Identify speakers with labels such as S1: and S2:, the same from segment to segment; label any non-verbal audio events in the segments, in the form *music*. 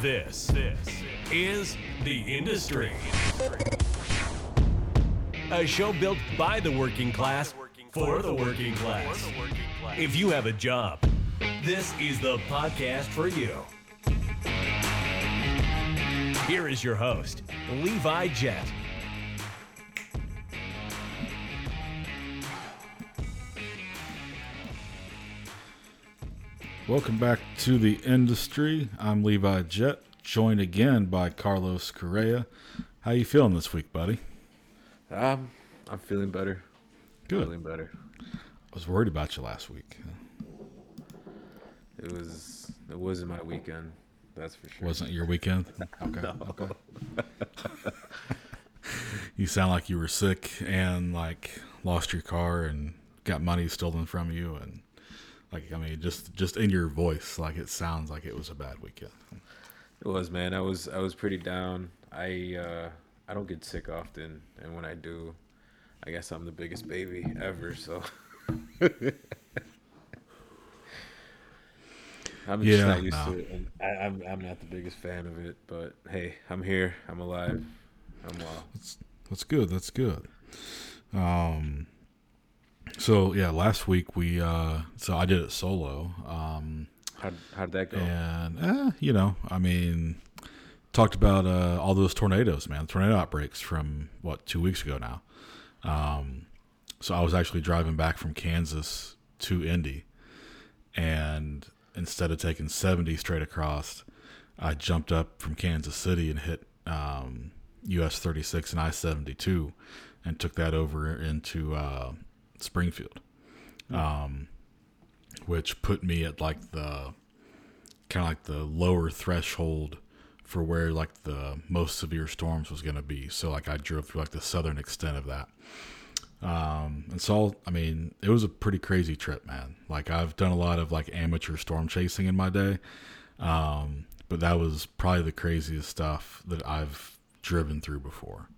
S1: This, this is The Industry. A show built by the working class for the working class. If you have a job, this is the podcast for you. Here is your host, Levi Jett.
S2: Welcome back to the industry. I'm Levi Jett, joined again by Carlos Correa. How you feeling this week, buddy?
S3: Um, I'm feeling better.
S2: Good.
S3: Feeling better.
S2: I was worried about you last week.
S3: It was. It wasn't my weekend. That's for sure.
S2: Wasn't your weekend? *laughs* Okay. Okay. you sound like you were sick and like lost your car and got money stolen from you and like I mean just just in your voice like it sounds like it was a bad weekend.
S3: It was, man. I was. I was pretty down. I. uh I don't get sick often, and when I do, I guess I'm the biggest baby ever. So. *laughs* I'm just
S2: Yeah,
S3: not used
S2: no.
S3: to it. And I, I'm I'm not the biggest fan of it, but hey, I'm here. I'm alive. I'm well.
S2: That's good. That's good. Um so yeah, last week we uh so I did it solo. Um
S3: How how did that go?
S2: and eh, you know, I mean talked about uh all those tornadoes, man. Tornado outbreaks from what, 2 weeks ago now. Um so I was actually driving back from Kansas to Indy and instead of taking 70 straight across, I jumped up from Kansas City and hit um, US 36 and I 72 and took that over into uh, Springfield, um, which put me at like the kind of like the lower threshold for where like the most severe storms was going to be. So like I drove through like the southern extent of that. Um, and so, I mean, it was a pretty crazy trip, man. Like I've done a lot of like amateur storm chasing in my day. Um, but that was probably the craziest stuff that I've driven through before.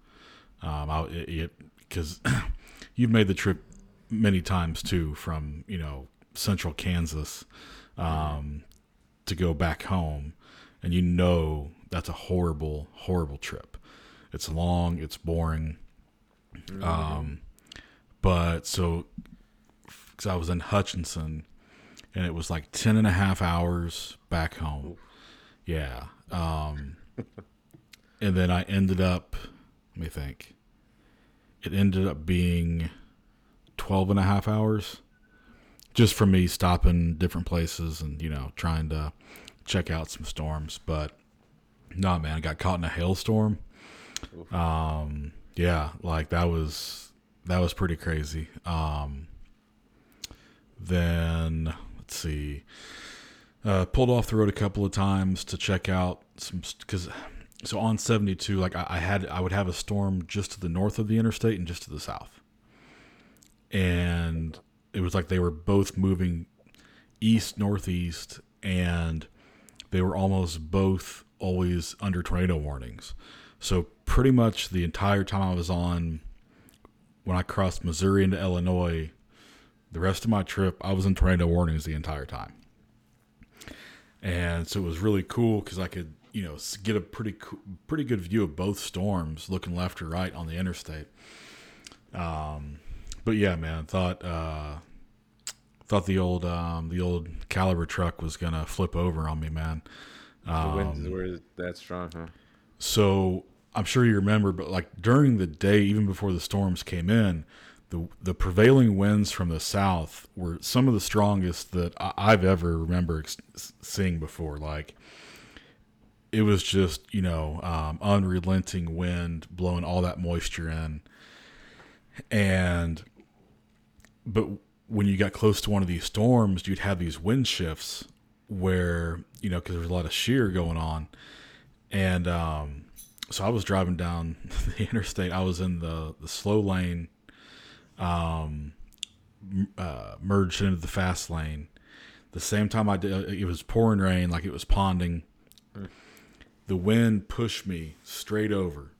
S2: Um, I, it, cause *clears throat* you've made the trip many times too from, you know, central Kansas, um, to go back home and you know, that's a horrible, horrible trip. It's long, it's boring. Um, but so, because I was in Hutchinson and it was like 10 and a half hours back home. Yeah. Um, and then I ended up, let me think, it ended up being 12 and a half hours just for me stopping different places and, you know, trying to check out some storms. But no, man, I got caught in a hailstorm. Um, yeah, like that was that was pretty crazy. Um, then let's see, uh, pulled off the road a couple of times to check out some because so on seventy two, like I, I had I would have a storm just to the north of the interstate and just to the south, and it was like they were both moving east northeast and they were almost both always under tornado warnings. So pretty much the entire time I was on when I crossed Missouri into Illinois, the rest of my trip I was in tornado warnings the entire time. And so it was really cool cuz I could, you know, get a pretty pretty good view of both storms looking left or right on the interstate. Um but yeah, man, thought uh thought the old um the old caliber truck was going to flip over on me, man.
S3: the winds were that strong, huh?
S2: So I'm sure you remember, but like during the day, even before the storms came in, the the prevailing winds from the south were some of the strongest that I, I've ever remember ex- seeing before. Like it was just you know um, unrelenting wind blowing all that moisture in, and but when you got close to one of these storms, you'd have these wind shifts where you know because there was a lot of shear going on, and um, so I was driving down *laughs* the interstate. I was in the the slow lane, um, uh, merged into the fast lane. The same time I did, it was pouring rain, like it was ponding. The wind pushed me straight over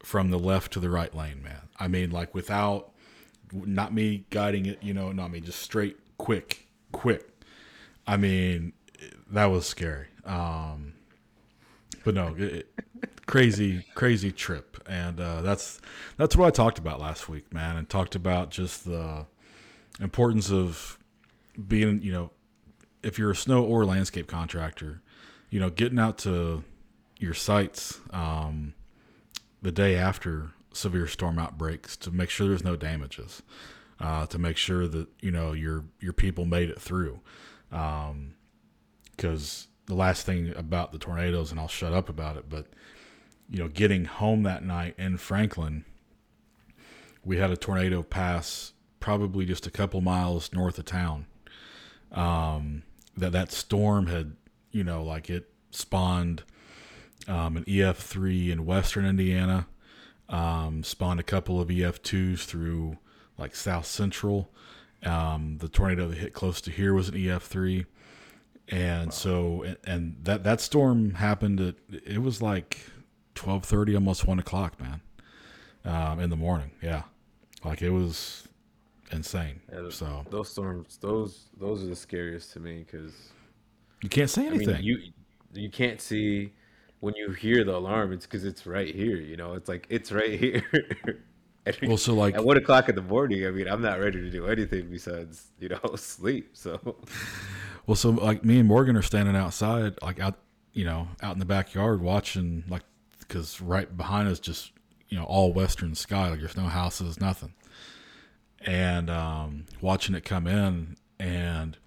S2: from the left to the right lane, man. I mean, like without not me guiding it, you know, not me, just straight, quick, quick. I mean, that was scary. Um, but no, it, crazy, crazy trip, and uh, that's that's what I talked about last week, man, and talked about just the importance of being, you know, if you're a snow or landscape contractor, you know, getting out to your sites um, the day after severe storm outbreaks to make sure there's no damages, uh, to make sure that you know your your people made it through, because um, the last thing about the tornadoes, and I'll shut up about it, but you know, getting home that night in Franklin, we had a tornado pass probably just a couple miles north of town. Um, that that storm had, you know, like it spawned um, an EF3 in western Indiana, um, spawned a couple of EF2s through like south central. Um, the tornado that hit close to here was an EF3. And wow. so, and that, that storm happened at, it was like 1230, almost one o'clock, man, um, in the morning. Yeah. Like it was insane. Yeah, so
S3: those storms, those, those are the scariest to me because
S2: you can't say anything. I mean,
S3: you, you can't see when you hear the alarm. It's because it's right here. You know, it's like it's right *laughs* here.
S2: well, so like
S3: at one o'clock in the morning, I mean, I'm not ready to do anything besides you know *laughs* sleep. So,
S2: well, so like me and Morgan are standing outside, like out, you know, out in the backyard watching, like, because right behind us, just you know, all western sky, like there's no houses, nothing, and um, watching it come in, and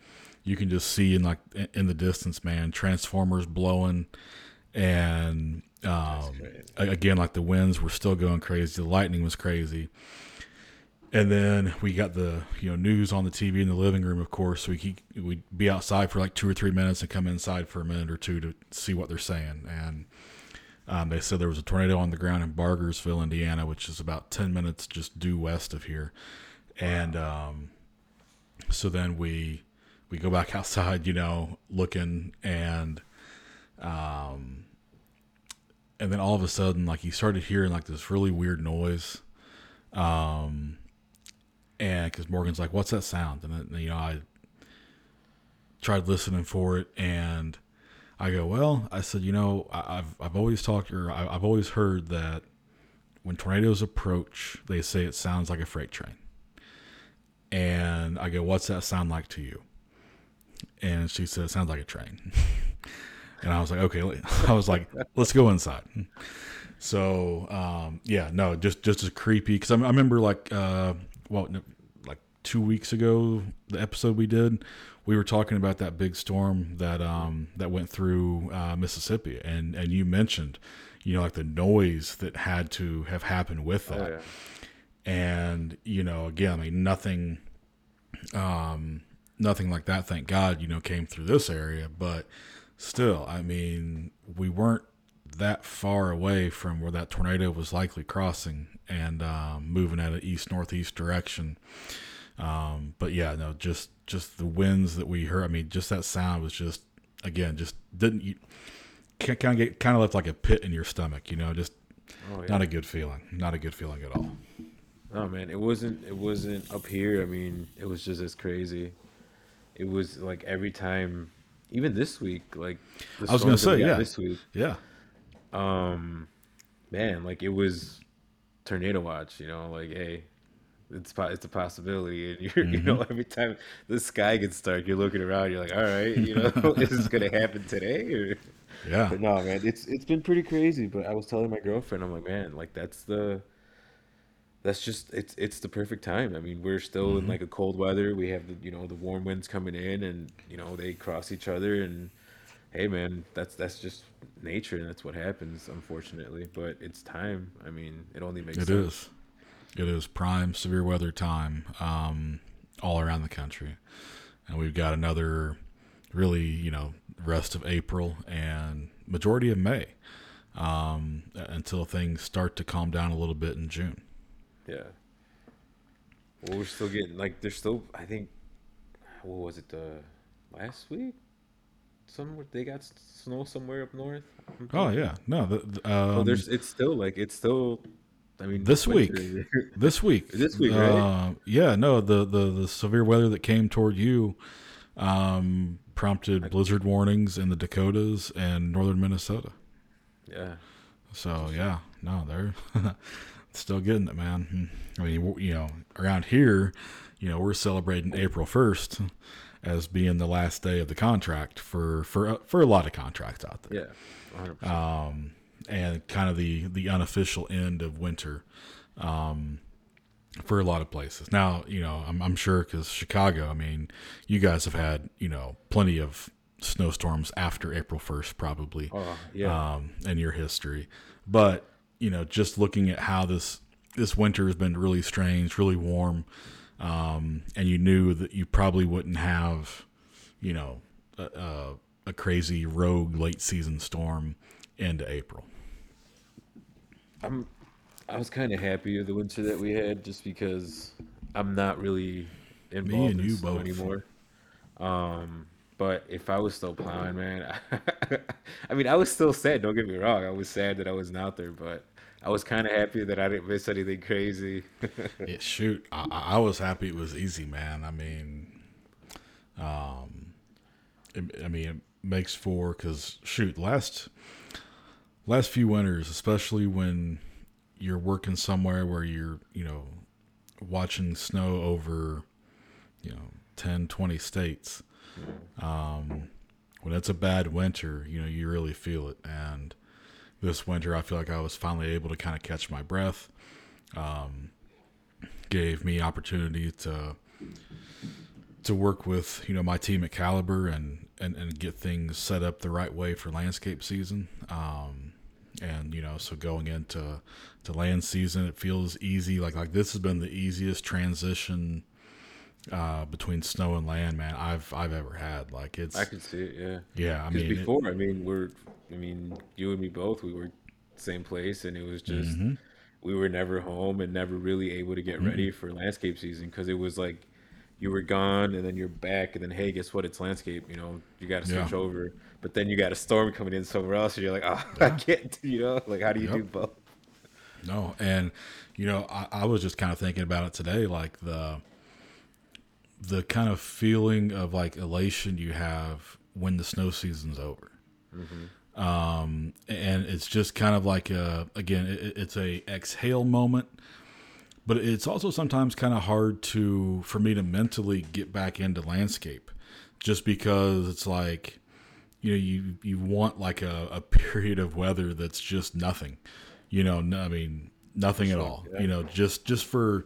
S2: you can just see in like in the distance, man, transformers blowing, and um, again, like the winds were still going crazy, the lightning was crazy, and then we got the you know news on the TV in the living room, of course. So we we'd be outside for like two or three minutes and come inside for a minute or two to see what they're saying, and. Um, they said there was a tornado on the ground in Bargersville, Indiana, which is about 10 minutes just due west of here. And um, so then we we go back *laughs* outside, you know, looking and um and then all of a sudden like he started hearing like this really weird noise um and because morgan's like what's that sound? And then you know i tried listening for it and i go well i said you know i've i've always talked or i've always heard that when tornadoes approach they say it sounds like a freight train. And i go what's that sound like to you? And she said, "It sounds like a train." *laughs* and I was like, "Okay." *laughs* I was like, "Let's go inside." So um, yeah, no, just just as creepy because I, I, remember like uh, well, like two weeks ago, the episode we did, we were talking about that big storm that um, that went through uh, Mississippi, and and you mentioned, you know, like the noise that had to have happened with oh, that, oh, yeah. and you know, again, I mean, nothing. Um, nothing like that, thank God, you know, came through this area. But still, I mean, we weren't that far away from where that tornado was likely crossing and um, moving at an east northeast direction. Um, but yeah, no, just just the winds that we heard. I mean, just that sound was just again, just didn't you kind of get kind of left like a pit in your stomach. You know, just oh, yeah. not a good feeling. Not a good feeling at all.
S3: Oh man, it wasn't. It wasn't up here. I mean, it was just as crazy it was like every time, even this week, like
S2: I was gonna say, yeah, this week, yeah.
S3: Um, man, like it was tornado watch. You know, like hey, it's it's a possibility, and *laughs* you're mm-hmm. you know every time the sky gets dark, you're looking around, you're like, all right, you know, *laughs* is this gonna happen today or?
S2: Yeah.
S3: But no, man, it's it's been pretty crazy. But I was telling my girlfriend, I'm like, man, like that's the that's just it's it's the perfect time. I mean, we're still mm-hmm. in like a cold weather. We have the you know the warm winds coming in, and you know they cross each other. And hey, man, that's that's just nature, and that's what happens, unfortunately. But it's time. I mean, it only makes
S2: it
S3: sense.
S2: is. It is prime severe weather time um, all around the country, and we've got another really you know rest of April and majority of May um, until things start to calm down a little bit in June.
S3: Yeah. Well, we're still getting like there's still I think what was it the last week? Somewhere they got snow somewhere up north.
S2: Oh yeah, no. The, the, um,
S3: well, there's it's still like it's still. I mean,
S2: this week, *laughs* this week, *laughs*
S3: this week, right? Uh,
S2: yeah, no, the, the the severe weather that came toward you, um, prompted blizzard warnings in the Dakotas and northern Minnesota.
S3: Yeah.
S2: So yeah, no, they're *laughs* still getting it, man. I mean, you know, around here, you know, we're celebrating April first as being the last day of the contract for for for a lot of contracts out there.
S3: Yeah.
S2: hundred Um, and kind of the the unofficial end of winter. Um, for a lot of places. Now, you know, I'm, I'm sure because Chicago, I mean, you guys have had, you know, plenty of snowstorms after April 1st, probably,
S3: Oh, yeah.
S2: um, in your history. But, you know, just looking at how this, this winter has been really strange, really warm, um, and you knew that you probably wouldn't have, you know, a, a, a crazy rogue late season storm into April.
S3: I'm I was kind of happy with the winter that we had just because I'm not really involved
S2: and
S3: in
S2: you both.
S3: anymore. Um, but if I was still plowing, man, *laughs* I mean, I was still sad. Don't get me wrong. I was sad that I wasn't out there, but I was kind of happy that I didn't miss anything crazy. *laughs*
S2: Yeah, shoot, I, I was happy it was easy, man. I mean, um, it, I mean, it makes for because shoot, last last few winters, especially when you're working somewhere where you're, you know, watching snow over, you know, 10, 20 states. Um, when it's a bad winter, you know, you really feel it. And this winter, I feel like I was finally able to kind of catch my breath. Um, gave me opportunity to to work with you know my team at Caliber and and, and get things set up the right way for landscape season. Um, and you know, so going into to land season, it feels easy. Like like this has been the easiest transition uh, between snow and land, man. I've I've ever had. Like it's
S3: I can see it, yeah.
S2: yeah. I
S3: Because
S2: mean, it-
S3: before, I mean, we're, I mean, you and me both, we were same place, and it was just
S2: Mm-hmm.
S3: we were never home and never really able to get mm-hmm. ready for landscape season because it was like you were gone and then you're back and then hey, guess what? It's landscape. You know, you got to switch
S2: Yeah.
S3: over, but then you got a storm coming in somewhere else, and you're like, oh, *laughs* I can't. You know, like how do you do both?
S2: No, and you know, I, I was just kind of thinking about it today, like the the kind of feeling of like elation you have when the snow season's over. Mm-hmm. Um, and it's just kind of like a again, it, it's a exhale moment, but it's also sometimes kind of hard to for me to mentally get back into landscape, just because it's like you know you you want like a, a *laughs* period of weather that's just nothing you know no, i mean nothing at all you know just just for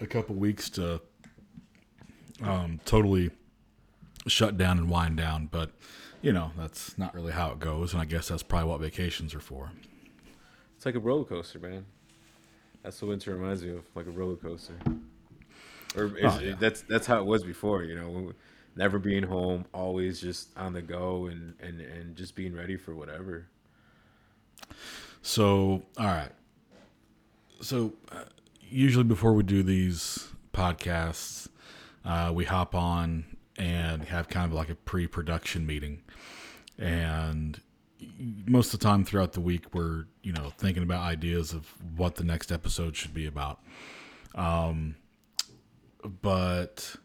S2: a couple weeks to um totally shut down and wind down but you know that's not really how it goes and i guess that's probably what vacations are for
S3: It's like a roller coaster, man. That's what winter reminds me of, like a roller coaster. Or is,
S2: Oh, yeah.
S3: that's that's how it was before, you know, never being home, always just on the go, and and and just being ready for whatever.
S2: So, all right. So, uh, usually before we do these podcasts, uh, we hop on and have kind of like a pre production meeting. And most of the time throughout the week, we're, you know, thinking about ideas of what the next episode should be about. Um, but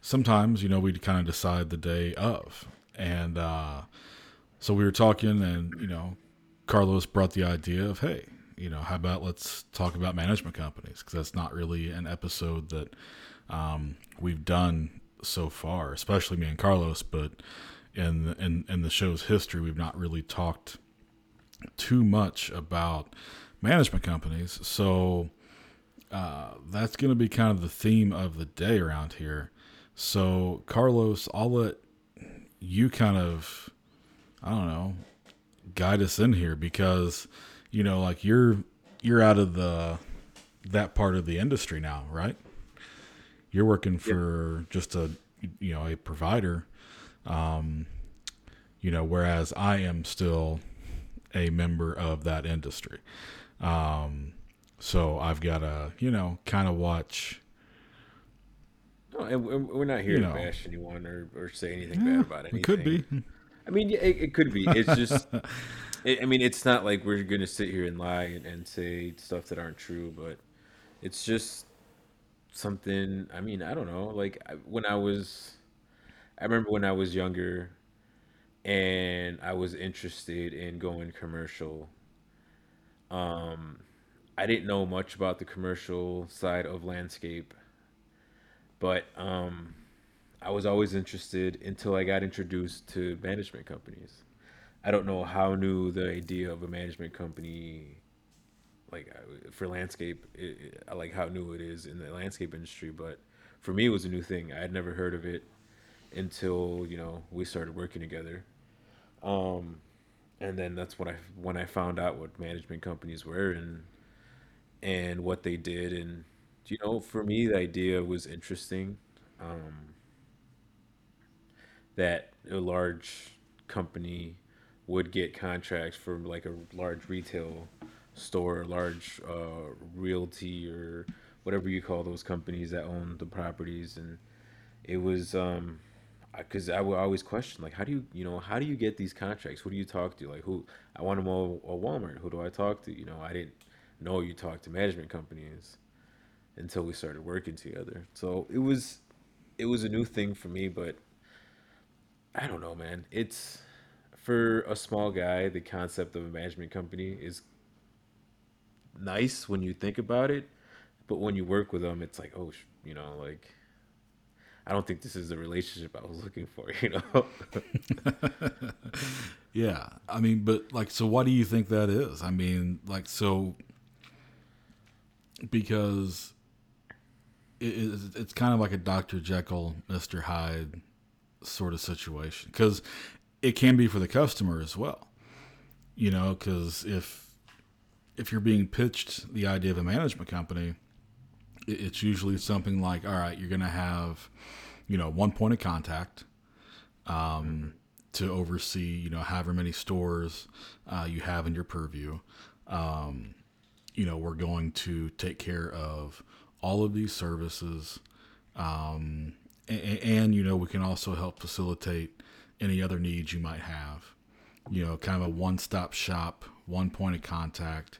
S2: sometimes, you know, we kind of decide the day of. And uh, so we were talking, and, you know, Carlos brought the idea of, hey, you know, how about let's talk about management companies because that's not really an episode that um, we've done so far, especially me and Carlos. But in in in the show's history, we've not really talked too much about management companies. So uh, that's going to be kind of the theme of the day around here. So Carlos, I'll let you kind of, I don't know, guide us in here because you know like you're you're out of the that part of the industry now right you're working for just a you know a provider um you know whereas i am still a member of that industry um so i've got to you know kind of watch
S3: No, and we're not here
S2: You
S3: to
S2: know.
S3: bash anyone or, or say anything bad about anything.
S2: it could be
S3: I mean, it, it could be. It's just, *laughs* it, I mean, it's not like we're gonna sit here and lie and, and say stuff that aren't true, but it's just something. I mean, I don't know. Like when I was, I remember when I was younger and I was interested in going commercial. Um, I didn't know much about the commercial side of landscape, but um, I was always interested until I got introduced to management companies. I don't know how new the idea of a management company, like uh, for landscape, it, I like how new it is in the landscape industry. But for me, it was a new thing. I had never heard of it until you know we started working together. Um, and then that's when I when I found out what management companies were and and what they did and you know for me the idea was interesting um, that a large company would get contracts from like a large retail store, large uh, realty or whatever you call those companies that own the properties, and it was um, because I would always question like how do you you know how do you get these contracts? Who do you talk to? Like who I want to mow a Walmart. Who do I talk to? You know I didn't know you talk to management companies until we started working together. So it was it was a new thing for me, but I don't know, man. It's for a small guy, the concept of a management company is nice when you think about it, but when you work with them, it's like, oh, you know, like I don't think this is the relationship I was looking for, *laughs* you know. *laughs*
S2: yeah, I mean, but like, so what do you think that is? I mean, like, so because it, it's kind of like a Dr. Jekyll, Mr. Hyde sort of situation because it can be for the customer as well. You know, because if if you're being pitched the idea of a management company, it's usually something like, all right, you're going to have, you know, one point of contact um, to oversee, you know, however many stores uh, you have in your purview. Um, you know, we're going to take care of all of these services. Um, and, and, you know, we can also help facilitate any other needs you might have. You know, kind of a one stop shop, one point of contact.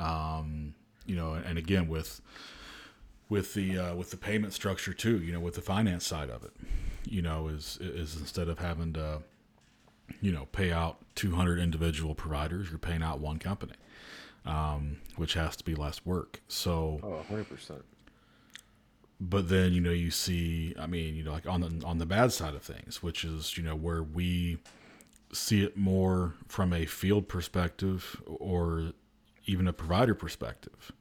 S2: Um, you know, and again, with, with the uh, with the payment structure too, you know, with the finance side of it, you know, is is instead of having to, you know, pay out 200 individual providers, you're paying out one company um, which has to be less work. So,
S3: oh, 100%.
S2: But then you know you see, I mean, you know, like on the on the bad side of things, which is you know where we see it more from a field perspective or even a provider perspective.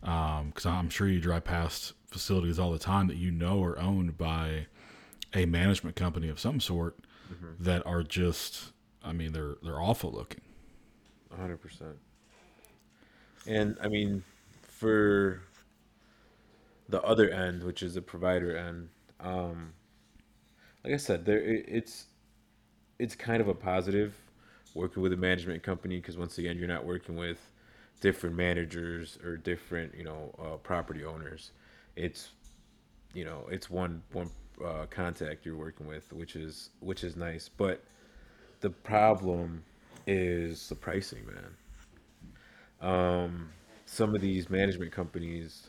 S2: Because um, I'm sure you drive past facilities all the time that you know are owned by a management company of some sort mm-hmm. that are just, I mean, they're they're awful looking.
S3: 100 percent. And I mean, for the other end, which is the provider end, um, like I said, there it's it's kind of a positive working with a management company because once again, you're not working with different managers or different you know uh, property owners. It's you know it's one one uh, contact you're working with, which is which is nice. But the problem is the pricing, man um, some of these management companies,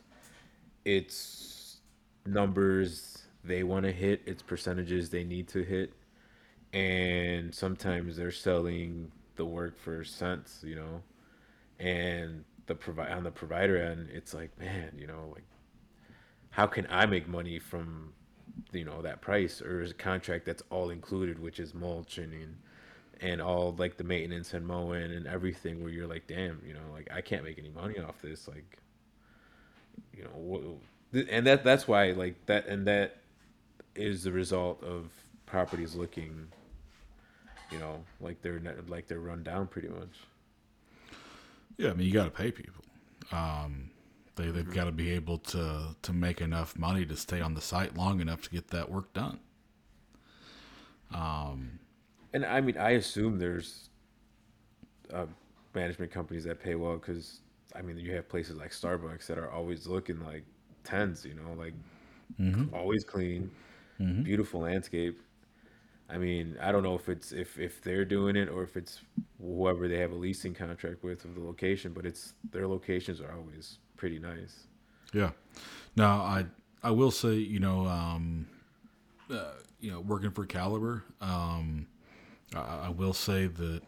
S3: it's numbers they want to hit, it's percentages they need to hit, and sometimes they're selling the work for cents, you know, and the provide on the provider end, it's like, man, you know, like how can I make money from you know that price? Or is a contract that's all included, which is mulching and and all like the maintenance and mowing and everything where you're like damn you know like i can't make any money off this like you know and that that's why like that and that is the result of properties looking you know like they're like they're run down pretty much
S2: yeah i mean you got to pay people um they, they've mm-hmm. got to be able to to make enough money to stay on the site long enough to get that work done
S3: um and I mean, I assume there's uh, management companies that pay well because I mean, you have places like Starbucks that are always looking like tens, you know, like mm-hmm. always clean, mm-hmm. beautiful landscape. I mean, I don't know if it's if if they're doing it or if it's whoever they have a leasing contract with of the location, but it's their locations are always pretty nice.
S2: Yeah. Now, I I will say, you know, um, uh, you know, working for Caliber, um, I, I will say that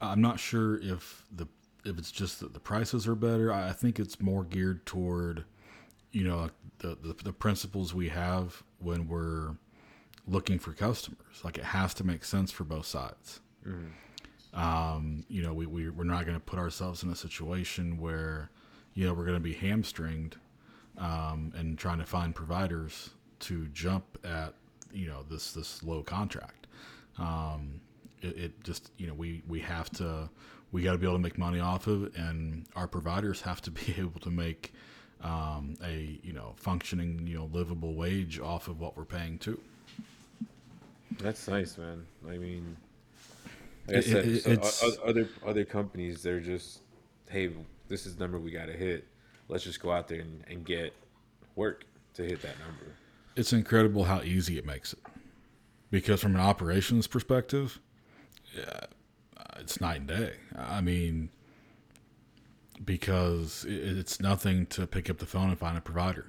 S2: I'm not sure if the if it's just that the prices are better. I think it's more geared toward, you know, the, the, the principles we have when we're looking for customers. Like it has to make sense for both sides. Mm-hmm. Um, you know, we, we we're not going to put ourselves in a situation where, you know, we're going to be hamstringed um, and trying to find providers to jump at, you know, this this low contract. Um, it, it just you know we we have to we got to be able to make money off of it, and our providers have to *laughs* be able to make um, a you know functioning you know livable wage off of what we're paying too.
S3: That's nice, man. I mean, like I said, it, so other other companies they're just, hey, this is the number we got to hit. Let's just go out there and, and get work to hit that number.
S2: It's incredible how easy it makes it, because from an operations perspective, yeah, it's night and day. I mean, because it's nothing to pick up the phone and find a provider.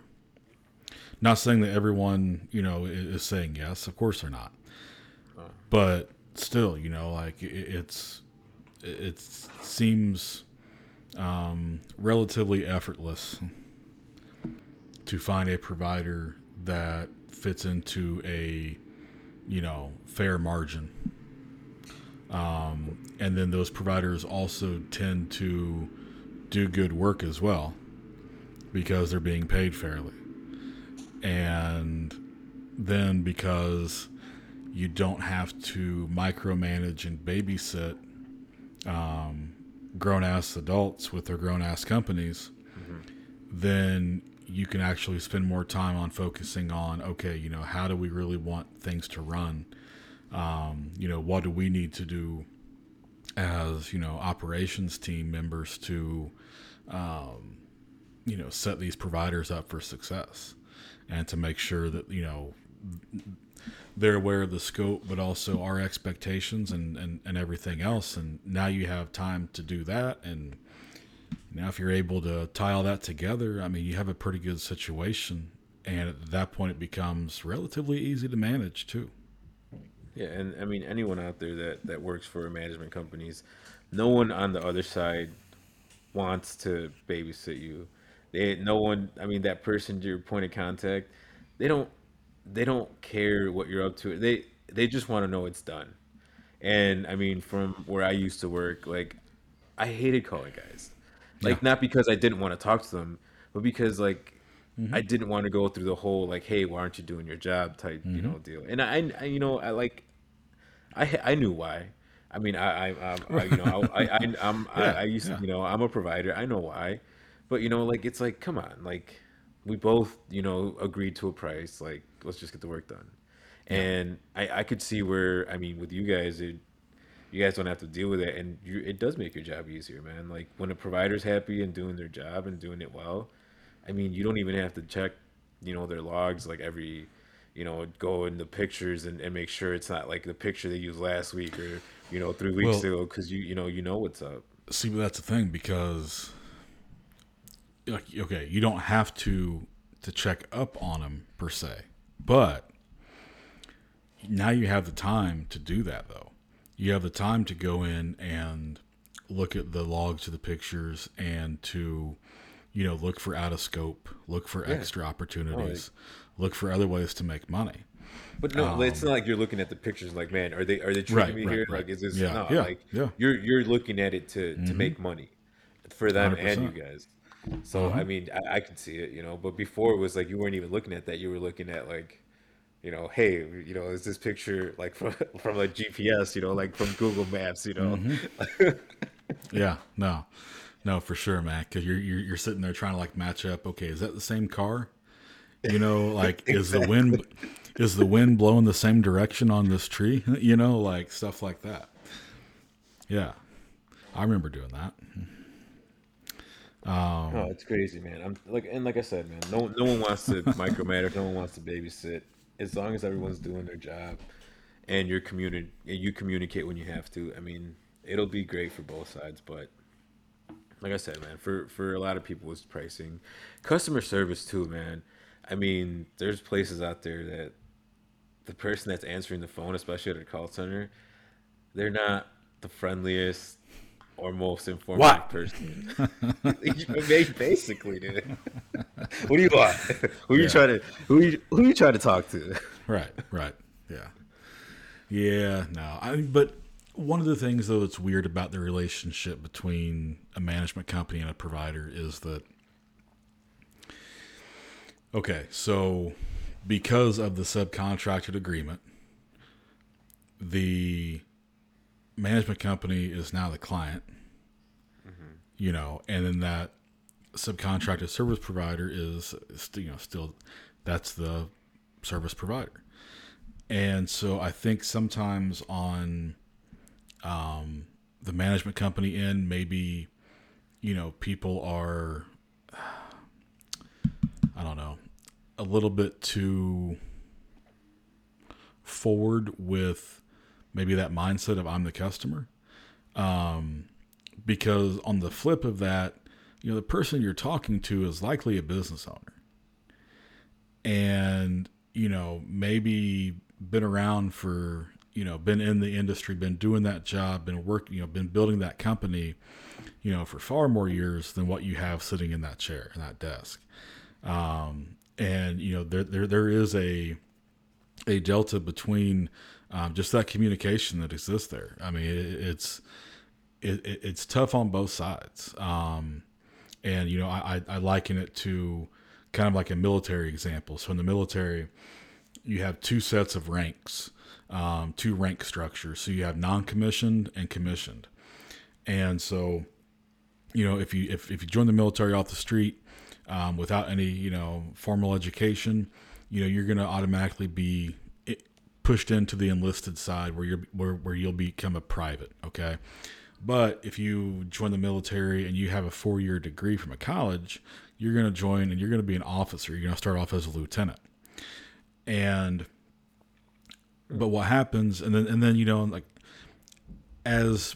S2: Not saying that everyone, you know, is saying yes. Of course they're not. But still, you know, like it's it seems um, relatively effortless to find a provider that fits into a you know fair margin um, and then those providers also tend to do good work as well because they're being paid fairly. And then because you don't have to micromanage and babysit um, grown ass adults with their grown ass companies, mm-hmm. then you can actually spend more time on focusing on okay, you know, how do we really want things to run? Um, you know, what do we need to do as you know operations team members to, um, you know, set these providers up for success, and to make sure that you know they're aware of the scope, but also our expectations and, and, and everything else. And now you have time to do that. And now, if you're able to tie all that together, I mean, you have a pretty good situation. And at that point, it becomes relatively easy to manage, too.
S3: Yeah, and I mean anyone out there that that works for management companies, no one on the other side wants to babysit you. They no one. I mean that person, your point of contact, they don't they don't care what you're up to. They they just want to know it's done. And I mean, from where I used to work, like I hated calling guys. Like yeah. not because I didn't want to talk to them, but because like Mm-hmm. I didn't want to go through the whole like, "Hey, why aren't you doing your job?" type, mm-hmm. you know, deal. And I, I, you know, I like, I, I knew why. I mean, I, I, I you know, I, I, I'm, *laughs* yeah, I, I used yeah. to, you know, I'm a provider. I know why, but you know, like, it's like, come on, like, we both, you know, agreed to a price. Like, let's just get the work done. Yeah. And I, I could see where, I mean, with you guys, it, you guys don't have to deal with it, and you, it does make your job easier, man. Like when a provider's happy and doing their job and doing it well, I mean, you don't even have to check, you know, their logs like every, you know, go in the pictures and, and make sure it's not like the picture they used last week or you know three weeks well, ago because you you know you know what's up.
S2: See, but that's the thing because, like, okay, you don't have to to check up on them per se, but now you have the time to do that though. You have the time to go in and look at the logs of the pictures and to you know, look for out of scope, look for yeah. extra opportunities, look for other ways to make money.
S3: But no, um, it's not like you're looking at the pictures like, man, are they are they treating right, me right, here? Right. Like, is this yeah, no? Yeah, like, yeah. you're you're looking at it to mm-hmm. to make money for them 100%. and you guys. So uh-huh. I mean, I, I can see it, you know. But before it was like you weren't even looking at that; you were looking at like, you know, hey, you know, is this picture like *laughs* from from a GPS, you know, like from Google Maps, you know?
S2: Mm-hmm. *laughs* yeah, no. No, for sure, Matt. Because you're, you're you're sitting there trying to like match up. Okay, is that the same car? You know, *laughs* like exactly. is the wind is the wind blowing the same direction on this tree? You know, like stuff like that. Yeah, I remember doing that.
S3: Um, oh, it's crazy, man. I'm like, and like I said, man, no no one wants to micromanage. No one wants to babysit. As long as everyone's doing their job, and you're communi- and you communicate when you have to. I mean, it'll be great for both sides, but like I said, man, for for a lot of people, it's pricing, customer service too, man. I mean, there's places out there that the person that's answering the phone, especially at a call center, they're not the friendliest or most informative
S2: What?
S3: person. *laughs* Basically, dude. *laughs* what do you want? *laughs* Who you
S2: Yeah.
S3: trying to who you who you trying to talk to?
S2: Right, right. Yeah. Yeah, no. I but one of the things though that's weird about the relationship between a management company and a provider is that okay, so because of the subcontracted agreement, the management company is now the client. You know, and then that subcontracted service provider is, is you know still that's the service provider. And so I think sometimes on um, the management company end, maybe, you know, people are, I don't know, a little bit too forward with maybe that mindset of I'm the customer. Um, because on the flip of that, you know, the person you're talking to is likely a business owner and you know maybe been around for you know been in the industry been doing that job been working you know been building that company you know for far more years than what you have sitting in that chair in that desk um, and you know there there there is a a delta between um, just that communication that exists there i mean it, it's it, it, it's tough on both sides um, and you know I, I liken it to kind of like a military example. So in the military, you have two sets of ranks, um, two rank structures. So you have non-commissioned and commissioned, and so you know if you if, if you join the military off the street um, without any you know formal education, you know you're going to automatically be pushed into the enlisted side where you're where, where you'll become a private. Okay. But if you join the military and you have a four year degree from a college, you're going to join and you're going to be an officer. You're going to start off as a lieutenant. And, but what happens, and then, and then, you know, like, as,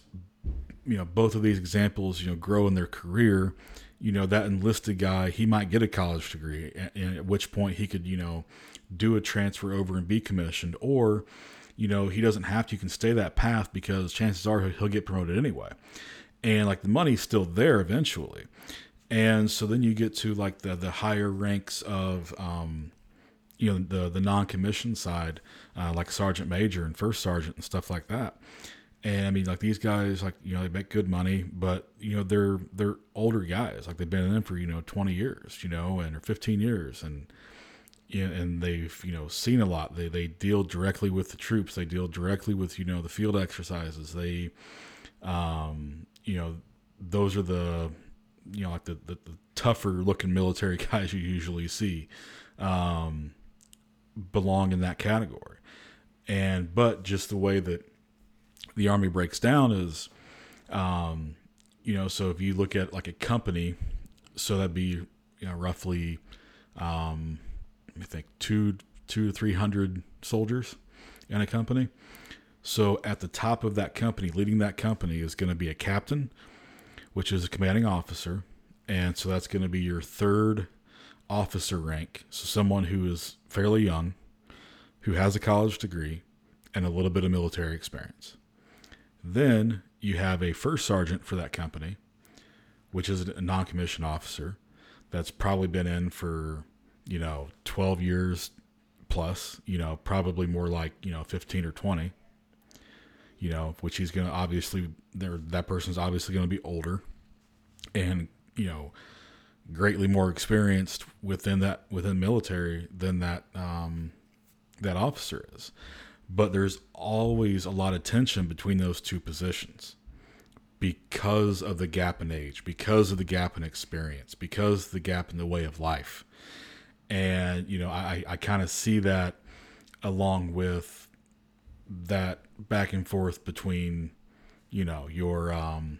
S2: you know, both of these examples, you know, grow in their career, you know, that enlisted guy, he might get a college degree, a- and at which point he could, you know, do a transfer over and be commissioned, or, you know, he doesn't have to. You can stay that path because chances are he'll- get promoted anyway. And like the money's still there eventually. And so then you get to like the, the higher ranks of, um, you know, the, the non-commissioned side, uh, like sergeant major and first sergeant and stuff like that. And I mean, like these guys, like, you know, they make good money, but you know, they're, they're older guys. Like they've been in them for, you know, 20 years, you know, and or 15 years. And, and they've you know seen a lot. They they deal directly with the troops. They deal directly with you know the field exercises. They, um, you know, those are the you know like the the, the tougher looking military *laughs* guys you usually see, um, belong in that category. And but just the way that the army breaks down is, um, you know, so if you look at like a company, so that'd be you know roughly. Um, I think two two to three hundred soldiers in a company. So at the top of that company, leading that company is going to be a captain, which is a commanding officer, and so that's going to be your third officer rank. So someone who is fairly young, who has a college degree, and a little bit of military experience. Then you have a first sergeant for that company, which is a non-commissioned officer that's probably been in for you know 12 years plus you know probably more like you know 15 or 20 you know which he's going to obviously there that person's obviously going to be older and you know greatly more experienced within that within military than that um that officer is. But there's always a lot of tension between those two positions because of the gap in age because of the gap in experience because of the gap in the way of life and you know i i kind of see that along with that back and forth between you know your um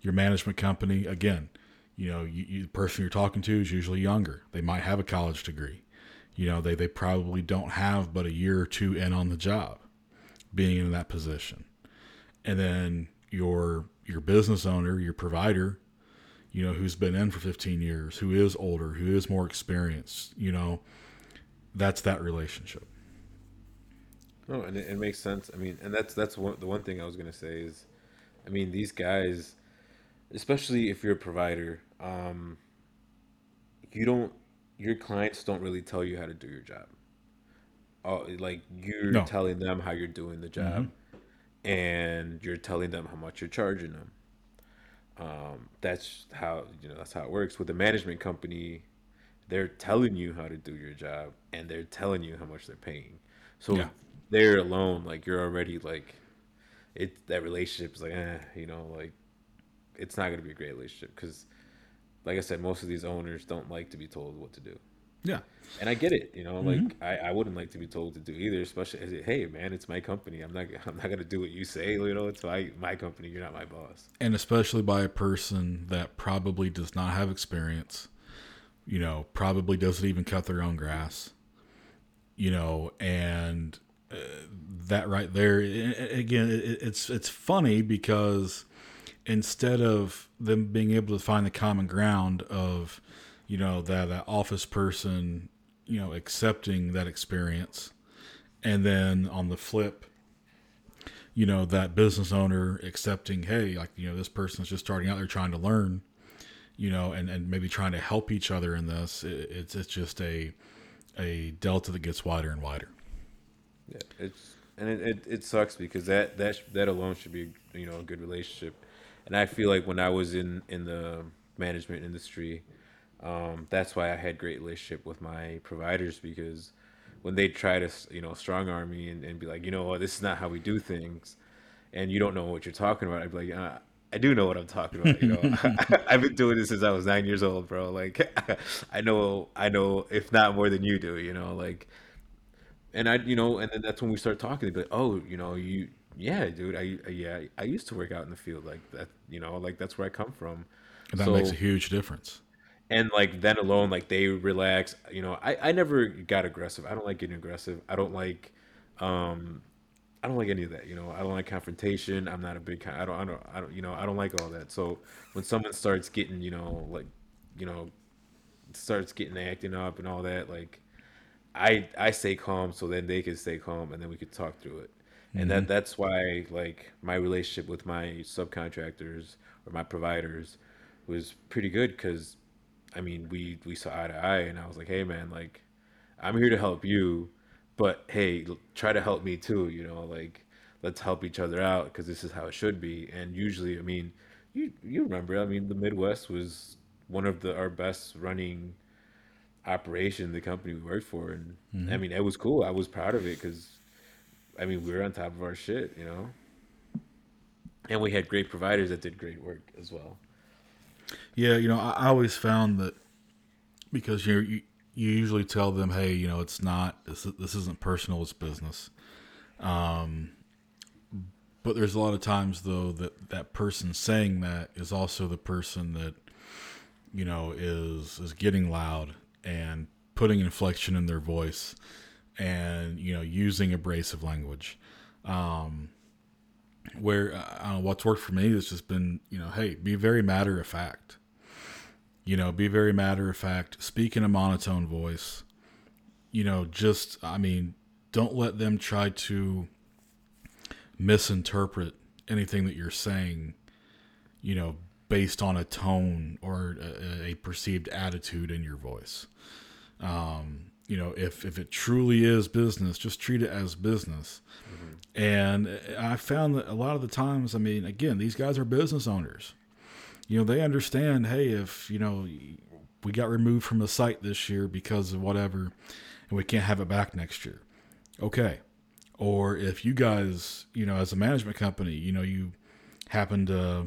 S2: your management company. Again you know you, you, the person you're talking to is usually younger. They might have a college degree. You know they, they probably don't have but a year or two in on the job being in that position. And then your your business owner your provider you know who's been in for 15 years who is older who is more experienced you know that's that relationship
S3: No, and it, it makes sense. I mean, and that's that's one the one thing I was gonna say is, I mean, these guys, especially if you're a provider, um, you don't your clients don't really tell you how to do your job. Oh, like you're
S2: No.
S3: telling them how you're doing the job, and you're telling them how much you're charging them. Um, that's how you know that's how it works with a management company. They're telling you how to do your job, and they're telling you how much they're paying. So
S2: Yeah.
S3: there alone, like you're already like, it that relationship is like, eh, you know, like it's not gonna be a great relationship because, like I said, most of these owners don't like to be told what to do,
S2: Yeah.
S3: and I get it. You know, like I, I wouldn't like to be told to do either, especially as hey man, it's my company. I'm not *laughs* I'm not gonna do what you say. You know, it's my my company. You're not my boss.
S2: and especially by a person that probably does not have experience you know probably doesn't even cut their own grass you know and uh, that right there again it, it's it's funny because instead of them being able to find the common ground of you know that, that office person you know accepting that experience. And then on the flip you know that business owner accepting hey like you know this person's just starting out they're trying to learn you know and, and maybe trying to help each other in this. It, it's it's just a a delta that gets wider and wider.
S3: Yeah, it's and it, it, it sucks because that that that alone should be you know a good relationship, and I feel like when I was in in the management industry, um, that's why I had great relationship with my providers because when they try to you know strong arm me and, and be like you know what this is not how we do things, and you don't know what you're talking about, I'd be like. Uh, I do know what I'm talking about. You know, *laughs* *laughs* I've been doing this since I was nine years old, bro. Like, *laughs* I know, I know, if not more than you do. You know, like, and I, you know, and then that's when we start talking. They'd be like, "Oh, you know, you, yeah, dude, I, I- yeah, I used to work out in the field, like that, you know, like that's where I come from."
S2: and that
S3: So-
S2: makes a huge difference
S3: and like then alone, like they relax. You know, I, I never got aggressive. I don't like getting aggressive. I don't like, um, I don't like any of that. You know, I don't like confrontation. I'm not a big. I don't. I don't. I don't. You know, I don't like all that. So when someone starts getting, you know, like, you know, starts getting acting up and all that, like, I I stay calm so then they can stay calm and then we could talk through it. And that that's why like my relationship with my subcontractors or my providers was pretty good because I mean we we saw eye to eye and I was like, hey man, like I'm here to help you, but hey, try to help me too. You know, like let's help each other out because this is how it should be. And usually, I mean, you you remember, I mean, the Midwest was one of the our best running operation the company we worked for and i mm-hmm. mean it was cool i was proud of it because i mean we were on top of our shit you know and we had great providers that did great work as well
S2: Yeah, you know, I, always found that because you you you usually tell them, hey, you know, it's not this this isn't personal, it's business. Um, but there's a lot of times though that that person saying that is also the person that you know is is getting loud and putting inflection in their voice and you know using abrasive language where uh, what's worked for me has just been, you know, hey, be very matter of fact. You know, be very matter of fact. Speak in a monotone voice. You know, just I mean, don't let them try to misinterpret anything that you're saying. You know, based on a tone or a, a perceived attitude in your voice. Um, you know, if if it truly is business, just treat it as business. And I found that a lot of the times, I mean, again, these guys are business owners. You know, they understand, hey, if, you know, we got removed from the site this year because of whatever, and we can't have it back next year. Okay. Or if you guys, you know, as a management company, you know, you happen to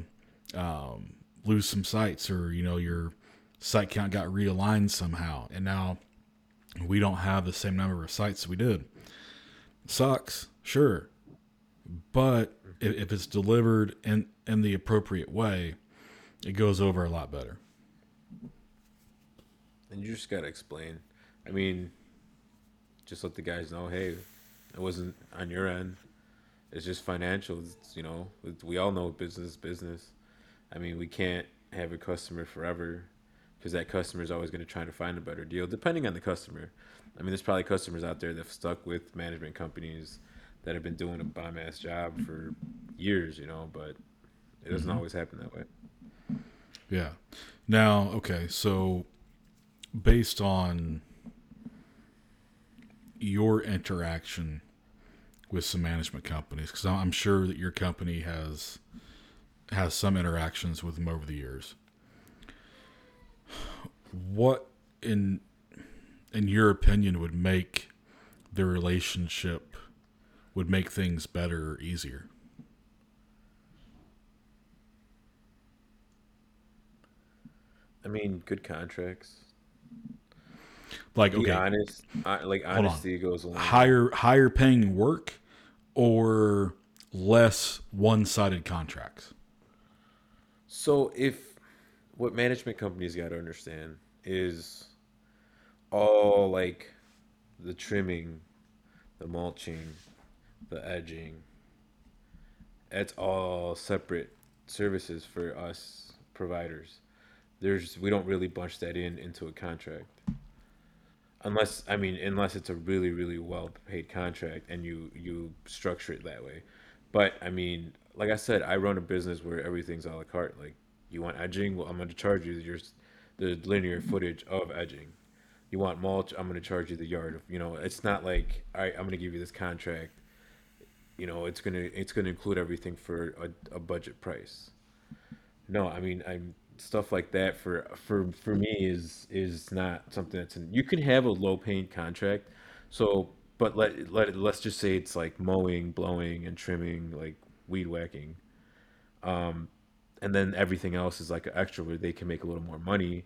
S2: um, lose some sites or, you know, your site count got realigned somehow, and now we don't have the same number of sites we did. Sucks, sure. But if, if it's delivered in, in the appropriate way, it goes over a lot better.
S3: and you just gotta explain i mean just let the guys know hey it wasn't on your end it's just financial it's, you know we all know business business i mean we can't have a customer forever because that customer is always going to try to find a better deal depending on the customer i mean there's probably customers out there that have stuck with management companies that have been doing a bomb ass job for years, you know, but it doesn't
S2: Mm-hmm.
S3: always happen that way.
S2: Yeah. Now, okay, so based on your interaction with some management companies, because I'm sure that your company has has some interactions with them over the years. What in in your opinion would make the relationship would make things better or easier?
S3: I mean, good contracts.
S2: Like
S3: Be
S2: okay,
S3: honest, I, like
S2: on.
S3: honesty goes a long.
S2: higher higher paying work or less one-sided contracts
S3: So if what management companies got to understand is all like the trimming, the mulching, the edging, it's all separate services for us providers. There's we don't really bunch that in into a contract. Unless I mean unless it's a really really well paid contract and you you structure it that way. But I mean, like I said, I run a business where everything's a la carte. Like you want edging, well I'm going to charge you your the linear footage of edging. You want mulch, I'm going to charge you the yard you know, it's not like all right, I'm going to give you this contract. You know, it's going to it's going to include everything for a, a budget price. No, I mean, I'm stuff like that for for for me is is not something that's in, you can have a low paying contract. So, but let let let's just say it's like mowing, blowing, and trimming, like weed whacking, um, and then everything else is like extra where they can make a little more money.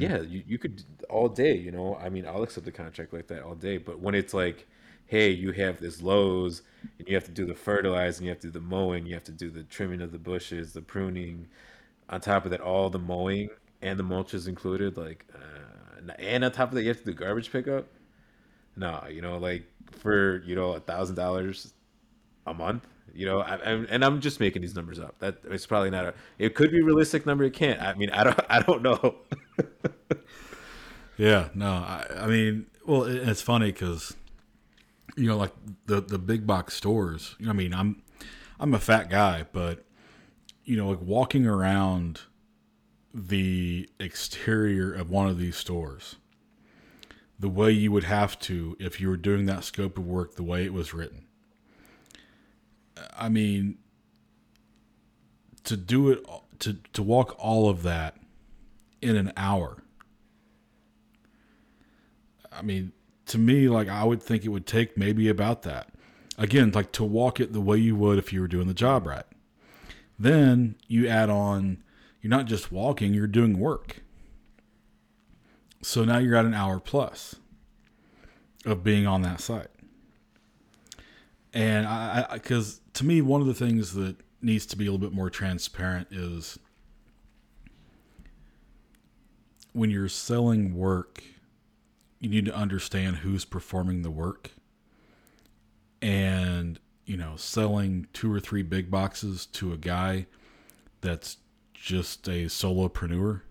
S3: Yeah, you, you could all day, you know. I mean, I'll accept a contract like that all day. But when it's like, hey, you have this Lowe's and you have to do the fertilizing, you have to do the mowing, you have to do the trimming of the bushes, the pruning. On top of that, all the mowing and the mulch is included. Like, uh, and on top of that, you have to do garbage pickup. No, you know, like for you know a thousand dollars a month. You know, I, I'm, and I'm just making these numbers up. That it's probably not a. It could be realistic number. It can't. I mean, I don't. *laughs* I don't know. *laughs*
S2: yeah no i, I mean well it, it's funny because you know like the the big box stores you know i mean i'm i'm a fat guy but you know like walking around the exterior of one of these stores the way you would have to if you were doing that scope of work the way it was written i mean to do it to to walk all of that in an hour I mean, to me, like I would think it would take maybe about that. Again, like to walk it the way you would if you were doing the job right. Then you add on, you're not just walking, you're doing work. So now you're at an hour plus of being on that site. And I, because to me, one of the things that needs to be a little bit more transparent is when you're selling work you need to understand who's performing the work. And you know selling two or three big boxes to a guy that's just a solopreneur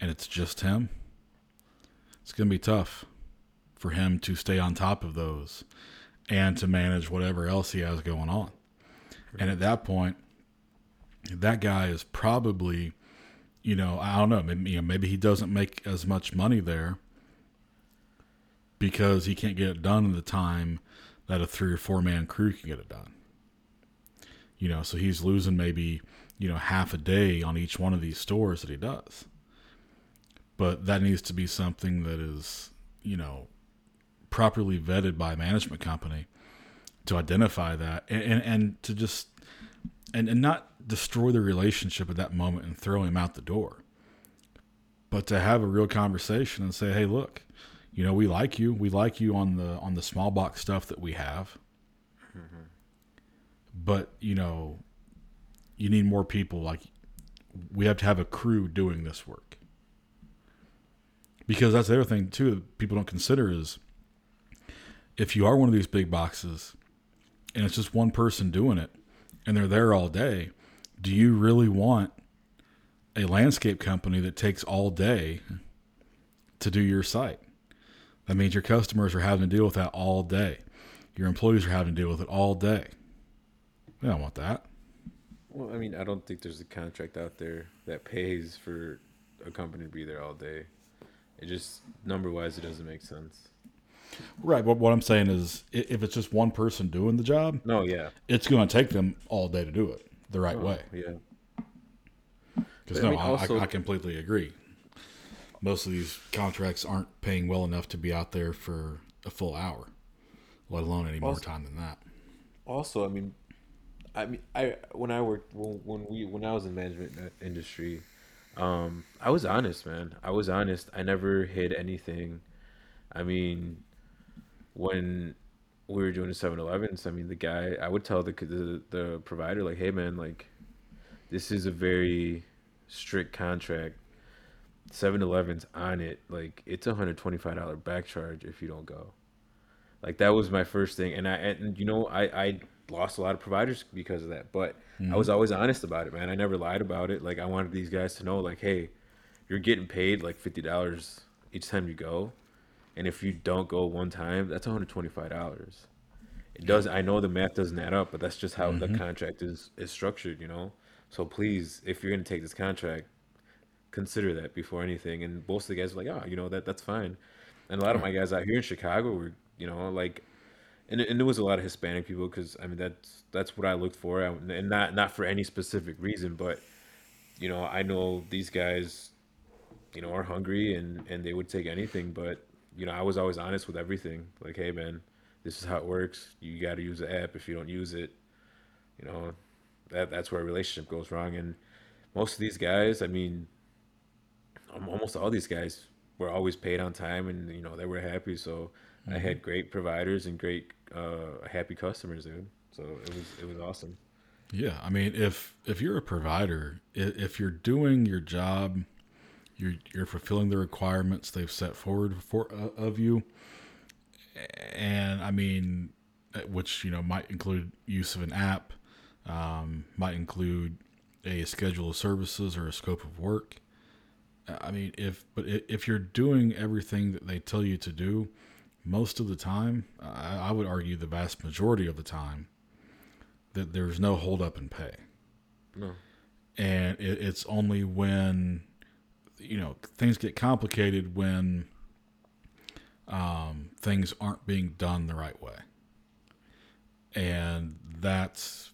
S2: and it's just him it's going to be tough for him to stay on top of those and to manage whatever else he has going on and at that point that guy is probably you know i don't know maybe, you know, maybe he doesn't make as much money there because he can't get it done in the time that a three or four man crew can get it done. You know, so he's losing maybe, you know, half a day on each one of these stores that he does. But that needs to be something that is, you know, properly vetted by a management company to identify that and, and, and to just and, and not destroy the relationship at that moment and throw him out the door. But to have a real conversation and say, hey, look, you know we like you we like you on the on the small box stuff that we have but you know you need more people like we have to have a crew doing this work because that's the other thing too that people don't consider is if you are one of these big boxes and it's just one person doing it and they're there all day do you really want a landscape company that takes all day to do your site that means your customers are having to deal with that all day. Your employees are having to deal with it all day. We don't want that.
S3: Well, I mean, I don't think there's a contract out there that pays for a company to be there all day. It just number wise, it doesn't make sense.
S2: Right, but what I'm saying is, if it's just one person doing the job,
S3: No, yeah,
S2: it's going to take them all day to do it the right
S3: Oh,
S2: way.
S3: yeah.
S2: Because
S3: But I
S2: no,
S3: mean,
S2: I,
S3: also-
S2: I, I completely agree. Most of these contracts aren't paying well enough to be out there for a full hour, let alone any more time than that.
S3: Also, I mean, I mean, I when I worked when, when we when I was in management industry, um, I was honest, man. I was honest. I never hid anything. I mean, when we were doing the 7-Elevens, I mean, the guy, I would tell the the, the provider like, "Hey, man, like, this is a very strict contract. 7-Eleven's on it. Like, it's a hundred twenty five dollar back charge if you don't go." Like that was my first thing, and I and you know I I lost a lot of providers because of that, but I was mm-hmm. always honest about it, man. I never lied about it. Like I wanted these guys to know, like, hey, you're getting paid like fifty dollars each time you go, and if you don't go one time, that's one hundred twenty five dollars. It does. I know the math doesn't add up, but that's just how the mm-hmm. contract is is structured, you know. So please, if you're gonna take this contract, consider that before anything. And most of the guys are like, oh, you know that that's fine. And a lot of my guys out here in Chicago were, you know, like, and and there was a lot of Hispanic people because I mean that's that's what I looked for, and not not for any specific reason, but you know I know these guys, you know, are hungry and and they would take anything, but you know I was always honest with everything. Like, hey man, this is how it works. You got to use the app. If you don't use it, you know, that that's where a relationship goes wrong. And most of these guys, I mean, um, almost all these guys were always paid on time, and you know they were happy. So I had great providers and great uh, happy customers, dude. So it was it was awesome.
S2: Yeah, I mean, if if you're a provider, if you're doing your job, you're you're fulfilling the requirements they've set forward for uh, of you, and I mean, uh, which you know might include use of an app, um, might include a schedule of services or a scope of work. Uh, I mean, if but if you're doing everything that they tell you to do, most of the time, I, I would argue the vast majority of the time, that there's no hold up in pay.
S3: No,
S2: and it, it's only when you know things get complicated when um, things aren't being done the right way and that's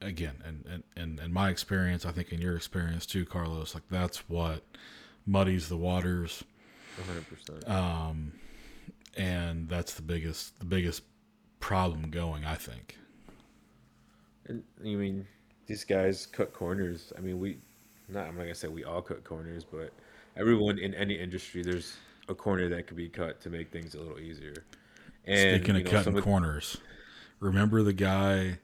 S2: again and and, and in my experience i think in your experience too carlos like that's what muddies the waters
S3: one hundred percent.
S2: um, and that's the biggest the biggest problem going i think
S3: And you mean these guys cut corners? I mean, we not. I'm not gonna say we all cut corners, but everyone in any industry, there's a corner that could be cut to make things a little easier. And
S2: Speaking of
S3: know,
S2: cutting corners, remember the guy?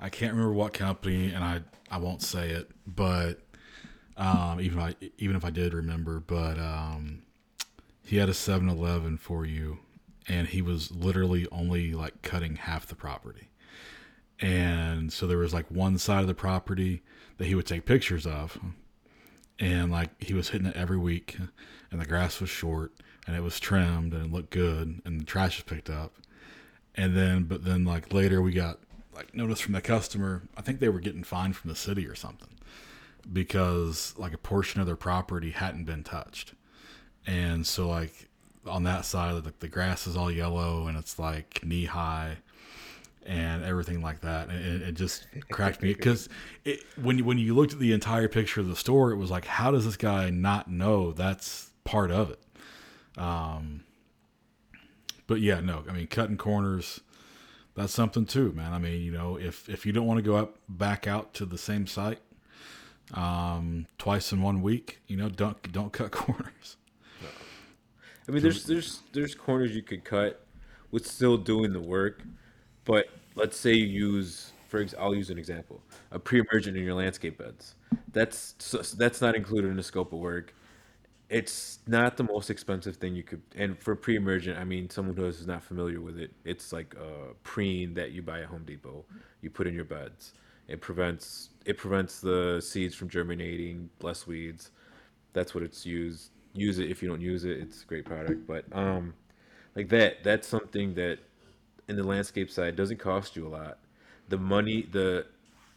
S2: I can't remember what company, and I I won't say it, but um, even if I even if I did remember, but um, he had a 7-Eleven for you, and he was literally only like cutting half the property, and so there was like one side of the property that he would take pictures of, and like he was hitting it every week, and the grass was short, and it was trimmed, and it looked good, and the trash was picked up, and then but then like later we got like notice from the customer i think they were getting fined from the city or something because like a portion of their property hadn't been touched. And so like on that side like the grass is all yellow and it's like knee high and everything like that and it, it just *laughs* cracked me because when you when you looked at the entire picture of the store it was like how does this guy not know that's part of it um but yeah no i mean cutting corners that's something too, man. I mean, you know, if if you don't want to go up back out to the same site um, twice in one week, you know, don't don't cut *laughs* corners.
S3: I mean, there's there's there's corners you could cut with still doing the work, but let's say you use, for ex- I'll use an example, a pre-emergent in your landscape beds. That's so, that's not included in the scope of work. It's not the most expensive thing you could, and for pre-emergent, I mean, someone who is not familiar with it, it's like a preen that you buy at Home Depot. You put in your beds. It prevents it prevents the seeds from germinating, less weeds. That's what it's used. Use it if you don't use it. It's a great product, but um, like that, that's something that in the landscape side doesn't cost you a lot. The money, the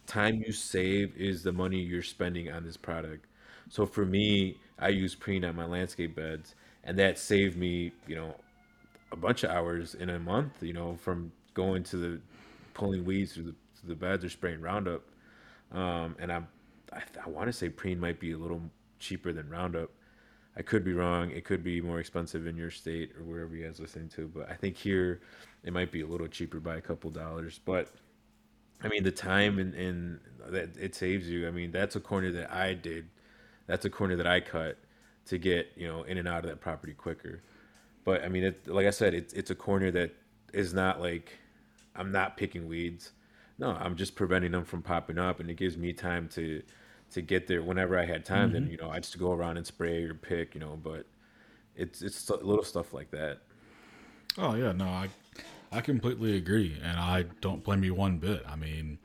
S3: time you save is the money you're spending on this product. So for me, I use preen on my landscape beds, and that saved me, you know, a bunch of hours in a month. You know, from going to the pulling weeds through the, through the beds or spraying Roundup. Um, and I'm, I, I want to say preen might be a little cheaper than Roundup. I could be wrong. It could be more expensive in your state or wherever you guys listening to, but I think here it might be a little cheaper by a couple dollars. But I mean, the time and, and that it saves you. I mean, that's a corner that I did. That's a corner that I cut to get you know in and out of that property quicker. But I mean, it, like I said, it's it's a corner that is not like I'm not picking weeds. No, I'm just preventing them from popping up, and it gives me time to to get there whenever I had time. Then you know I just go around and spray or pick, you know. But it's it's little stuff like that.
S2: Oh yeah, no, I I completely agree, and I don't blame you one bit. I mean,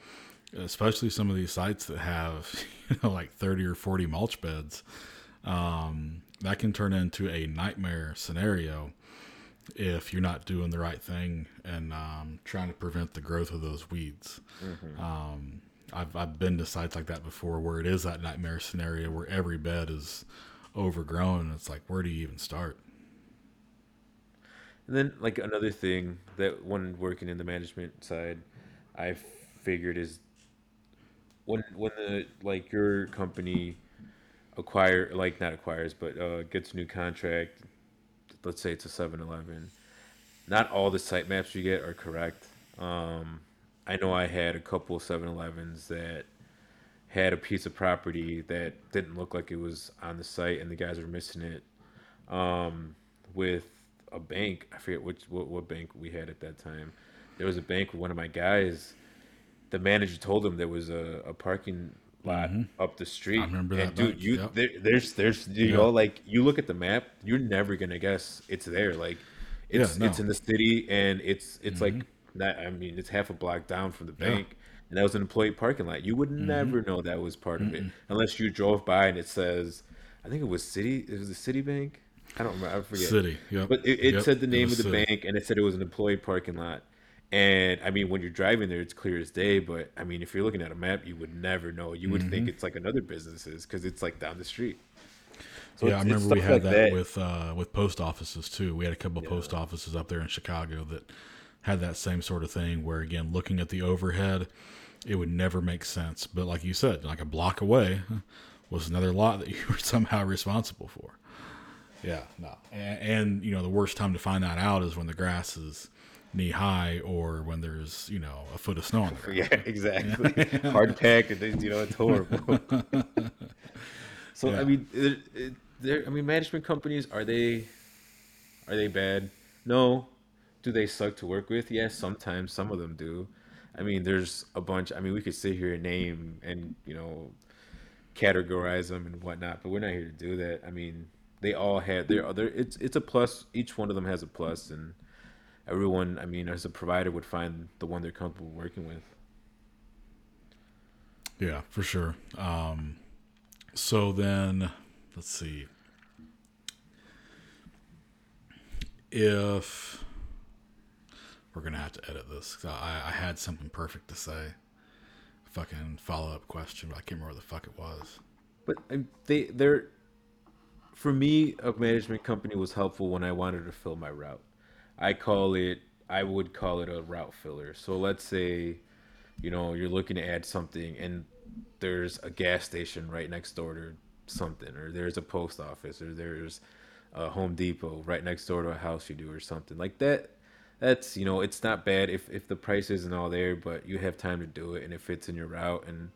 S2: especially some of these sites that have *laughs* you know like 30 or 40 mulch beds um, that can turn into a nightmare scenario if you're not doing the right thing and um, trying to prevent the growth of those weeds um, I've, I've been to sites like that before where it is that nightmare scenario where every bed is overgrown and it's like where do you even start
S3: And then like another thing that when working in the management side, I figured is when when the like your company acquire like not acquires but uh, gets a new contract. Let's say it's a Seven Eleven. Not all the site maps you get are correct. Um, I know I had a couple 7-Elevens that had a piece of property that didn't look like it was on the site, and the guys were missing it. Um, with a bank, I forget which what, what bank we had at that time. There was a bank with one of my guys. The manager told him there was a, a parking lot up the street.
S2: Mm-hmm. remember
S3: and
S2: that
S3: dude,
S2: bank,
S3: you
S2: yep.
S3: there, there's there's you
S2: Yeah.
S3: know like you look at the map, you're never gonna guess it's there. Like it's
S2: Yeah,
S3: it's in the city and it's it's like
S2: Mm-hmm.
S3: I mean, it's half a block down from the bank. And that was an employee parking lot. You would
S2: Mm-hmm.
S3: never know that was part of it unless you drove by and it says, I think it was Citi. It was a Citibank. I don't remember. I forget.
S2: Citi, yep.
S3: But it, it
S2: Yep,
S3: said the name of the
S2: Citi.
S3: bank and it said it was an employee parking lot. And I mean, when you're driving there, it's clear as day. But I mean, if you're looking at a map, you would never know. You would
S2: Mm-hmm.
S3: think it's like another businesses because it's like down the street. So yeah, I
S2: remember we had
S3: like
S2: that, with uh, with post offices too. We had a couple
S3: Yeah.
S2: post offices up there in Chicago that had that same sort of thing. Where again, looking at the overhead, it would never make sense. But like you said, like a block away was another lot that you *laughs* were somehow responsible for. Yeah, no, and, and you know the worst time to find that out is when the grass is knee high or when there's you know a foot of snow on the *laughs* ground.
S3: Yeah, exactly. *laughs* Hard pack, and you know it's horrible. so
S2: Yeah.
S3: I mean, it, it, there. I mean, management companies are they are they bad? No. Do they suck to work with? Yes, sometimes some of them do. I mean, there's a bunch. I mean, we could sit here and name and you know categorize them and whatnot, but we're not here to do that. I mean, they all have their other. It's it's a plus. Each one of them has a plus, and everyone. I mean, as a provider, would find the one they're comfortable working with.
S2: Yeah, for sure. Um, so then, let's see. If we're gonna have to edit this, 'cause I, I had something perfect to say. Fucking follow up question, but I can't remember what the fuck it was.
S3: But um, they they're for me a management company was helpful when I wanted to fill my route. I call it I would call it a route filler. So let's say you know you're looking to add something and there's a gas station right next door to something or there's a post office or there's a Home Depot right next door to a house you do or something like that that's you know it's not bad if if the price isn't all there but you have time to do it and it fits in your route and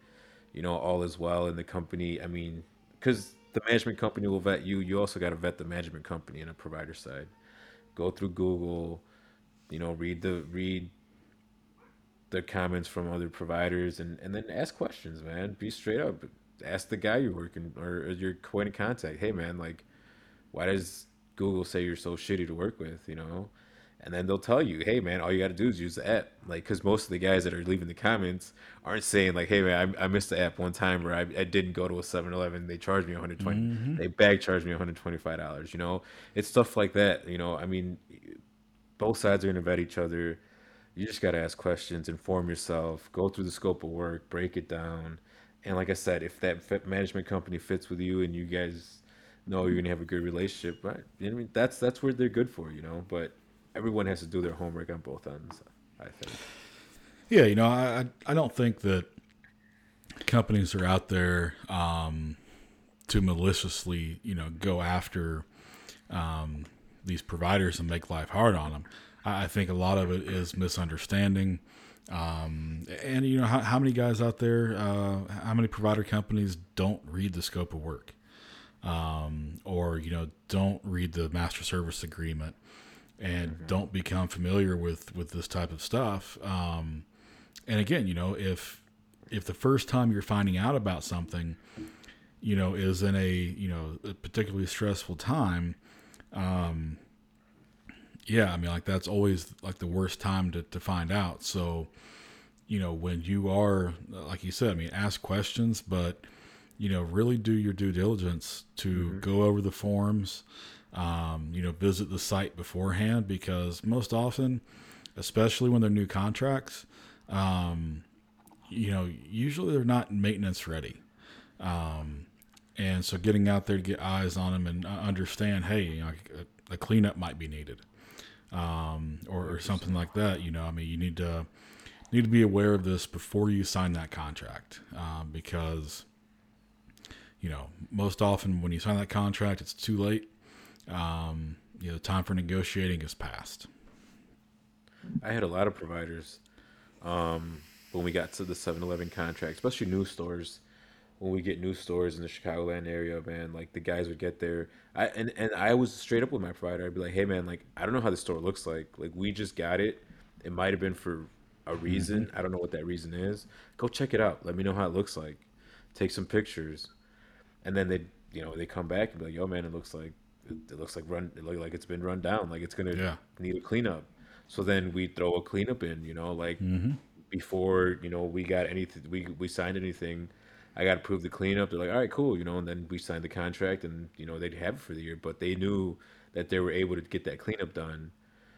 S3: you know all is well in the company. I mean because the management company will vet you. You also got to vet the management company and a provider side. Go through google you know read the read the comments from other providers and and then ask questions man. Be straight up. Ask the guy you're working or, or your point of contact. Hey man like why does Google say you're so shitty to work with, you know? And then they'll tell you, hey man, all you got to do is use the app. Like, because most of the guys that are leaving the comments aren't saying like, hey man, I, I missed the app one time or I, I didn't go to a 7-Eleven. They charged me 120. Mm-hmm. They back charged me 125 dollars. You know, it's stuff like that. You know, I mean, both sides are gonna vet each other. you just got to ask questions, inform yourself, go through the scope of work, break it down. And like I said, if that management company fits with you and you guys know you're gonna have a good relationship, right? I mean, that's that's where they're good for, you know. But everyone has to do their homework on both ends. I think.
S2: Yeah, you know, I I don't think that companies are out there um, to maliciously, you know, go after um, these providers and make life hard on them. I think a lot of it is misunderstanding. Um, and you know how, how many guys out there, uh, how many provider companies don't read the scope of work, um, or you know don't read the master service agreement, and mm-hmm. don't become familiar with with this type of stuff. Um, and again, you know if if the first time you're finding out about something, you know, is in a you know a particularly stressful time, um, yeah, I mean, like that's always like the worst time to, to find out. So, you know, when you are, like you said, I mean, ask questions, but, you know, really do your due diligence to mm-hmm. go over the forms, um, you know, visit the site beforehand because most often, especially when they're new contracts, um, you know, usually they're not maintenance ready. Um, and so getting out there to get eyes on them and uh, understand, hey, you know, a, a cleanup might be needed um, or, or something like that. You know, I mean, you need to need to be aware of this before you sign that contract um, because you know most often when you sign that contract, it's too late. Um, you know, the time for negotiating is past.
S3: I had a lot of providers um, when we got to the 7-Eleven contract, especially new stores when we get new stores in the Chicagoland area, man, like the guys would get there. I and, and I was straight up with my provider. I'd be like, hey man, like I don't know how the store looks like. Like we just got it. It might have been for a reason. Mm-hmm. I don't know what that reason is. Go check it out. Let me know how it looks like. Take some pictures. And then they you know, they come back and be like, yo man, it looks like it, looks like run it look like it's been run down. Like it's gonna yeah. need a cleanup. So then we throw a cleanup in, you know, like mm-hmm. before, you know, we got anything we we signed anything I got to prove the cleanup. They're like, all right, cool, you know, and then we signed the contract, and you know they'd have it for the year. But they knew that they were able to get that cleanup done,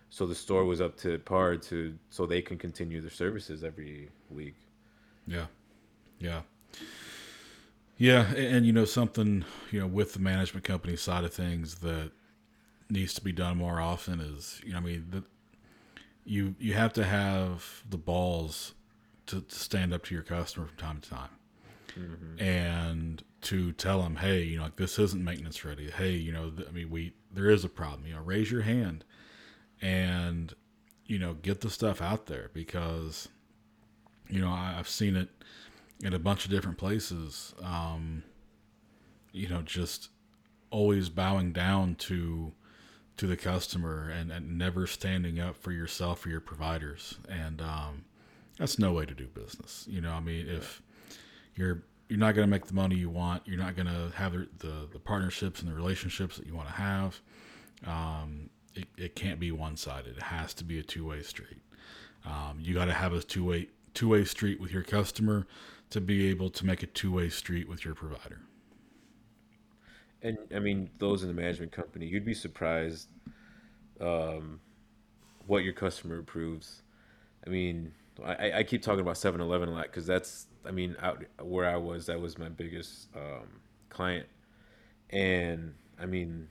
S3: so the store was up to par to so they can continue their services every week.
S2: Yeah, yeah, yeah, and, and you know something, you know, with the management company side of things that needs to be done more often is, you know, I mean, the, you you have to have the balls to, to stand up to your customer from time to time mm-hmm. and to tell them, hey, you know, like this isn't maintenance ready. Hey, you know, th- I mean, we there is a problem. You know, raise your hand, and you know, get the stuff out there because, you know, I, have seen it in a bunch of different places. Um, you know, just always bowing down to to the customer and, and never standing up for yourself or your providers and um, that's no way to do business you know i mean if you're you're not going to make the money you want. You're not going to have the, the, the partnerships and the relationships that you want to have. Um, it, it can't be one sided. It has to be a two way street. Um, you got to have a two way two way street with your customer to be able to make a two way street with your provider.
S3: And I mean, those in the management company, you'd be surprised um, what your customer approves. I mean, I, I keep talking about 7-Eleven a lot because that's I mean, out where I was, that was my biggest um, client, and I mean,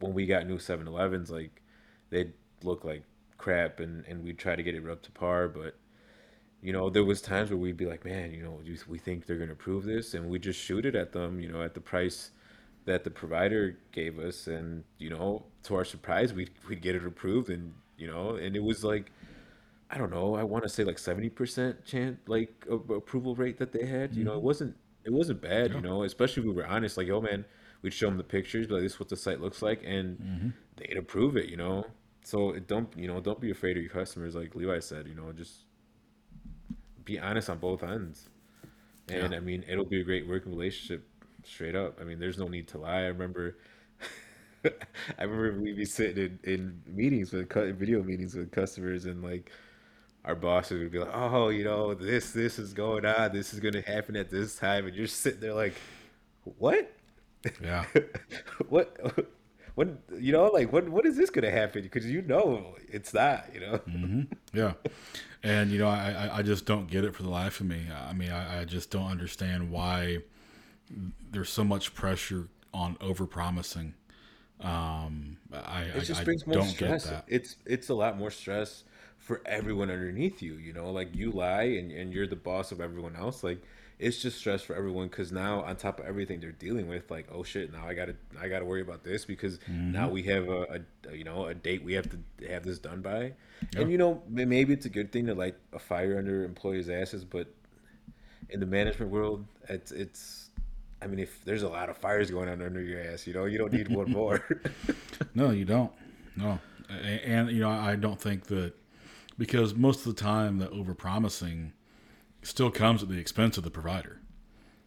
S3: when we got new 7-Elevens, like they'd look like crap, and and we'd try to get it up to par, but you know, there was times where we'd be like, man, you know, we think they're gonna approve this, and we just shoot it at them, you know, at the price that the provider gave us, and you know, to our surprise, we we'd get it approved, and you know, and it was like I don't know. I want to say like seventy percent chance like approval rate that they had. Mm-hmm. You know, it mm-hmm. wasn't it wasn't bad. Yeah. You know, especially if we were honest. Like, yo, man, we'd show them the pictures, but like, this is what the site looks like, and mm-hmm. they'd approve it. You know, so it don't you know don't be afraid of your customers. Like Levi said, you know, just be honest on both ends. And yeah. I mean, it'll be a great working relationship. Straight up. I mean, there's no need to lie. I remember. *laughs* I remember we'd be sitting in, in meetings with video meetings with customers and like our bosses would be like, "Oh, you know, this this is going on. This is going to happen at this time," and you're sitting there like, "What?
S2: Yeah. *laughs*
S3: what? when you know, like when when is this gonna happen? Because you know it's not, you know.
S2: Mm-hmm. Yeah, and you know, I I just don't get it for the life of me. I mean, I, I just don't understand why there's so much pressure on over promising. Um, I
S3: it just
S2: I,
S3: brings
S2: I
S3: more
S2: don't
S3: stress.
S2: get that.
S3: It's it's a lot more stress for everyone underneath you. You know, like you lie and and you're the boss of everyone else. Like it's just stress for everyone because now on top of everything they're dealing with, like oh shit, now I gotta I gotta worry about this because mm-hmm. now we have a, a you know a date we have to have this done by,
S2: Yeah.
S3: and you know maybe it's a good thing to light a fire under employees' asses, but in the management world, it's it's. I mean, if there's a lot of fires going on under your ass, you know, you don't need one *laughs* more.
S2: No, you don't. No, A- and, you know, I don't think that because most of the time the over promising still comes at the expense of the provider.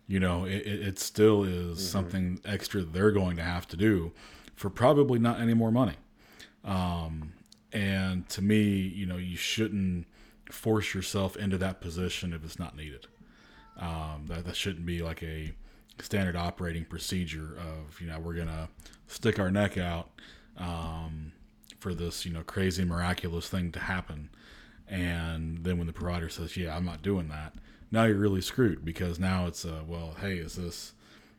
S2: You know, it, it, still is something extra they're going to have to do for probably not any more money. Um, and to me, you know, you shouldn't force yourself into that position if it's not needed. Um, that, that shouldn't be like a standard operating procedure of, you know, we're going to stick our neck out um, for this, you know, crazy, miraculous thing to happen. And then when the provider says, yeah, I'm not doing that, now you're really screwed because now it's, uh, well, hey, is this,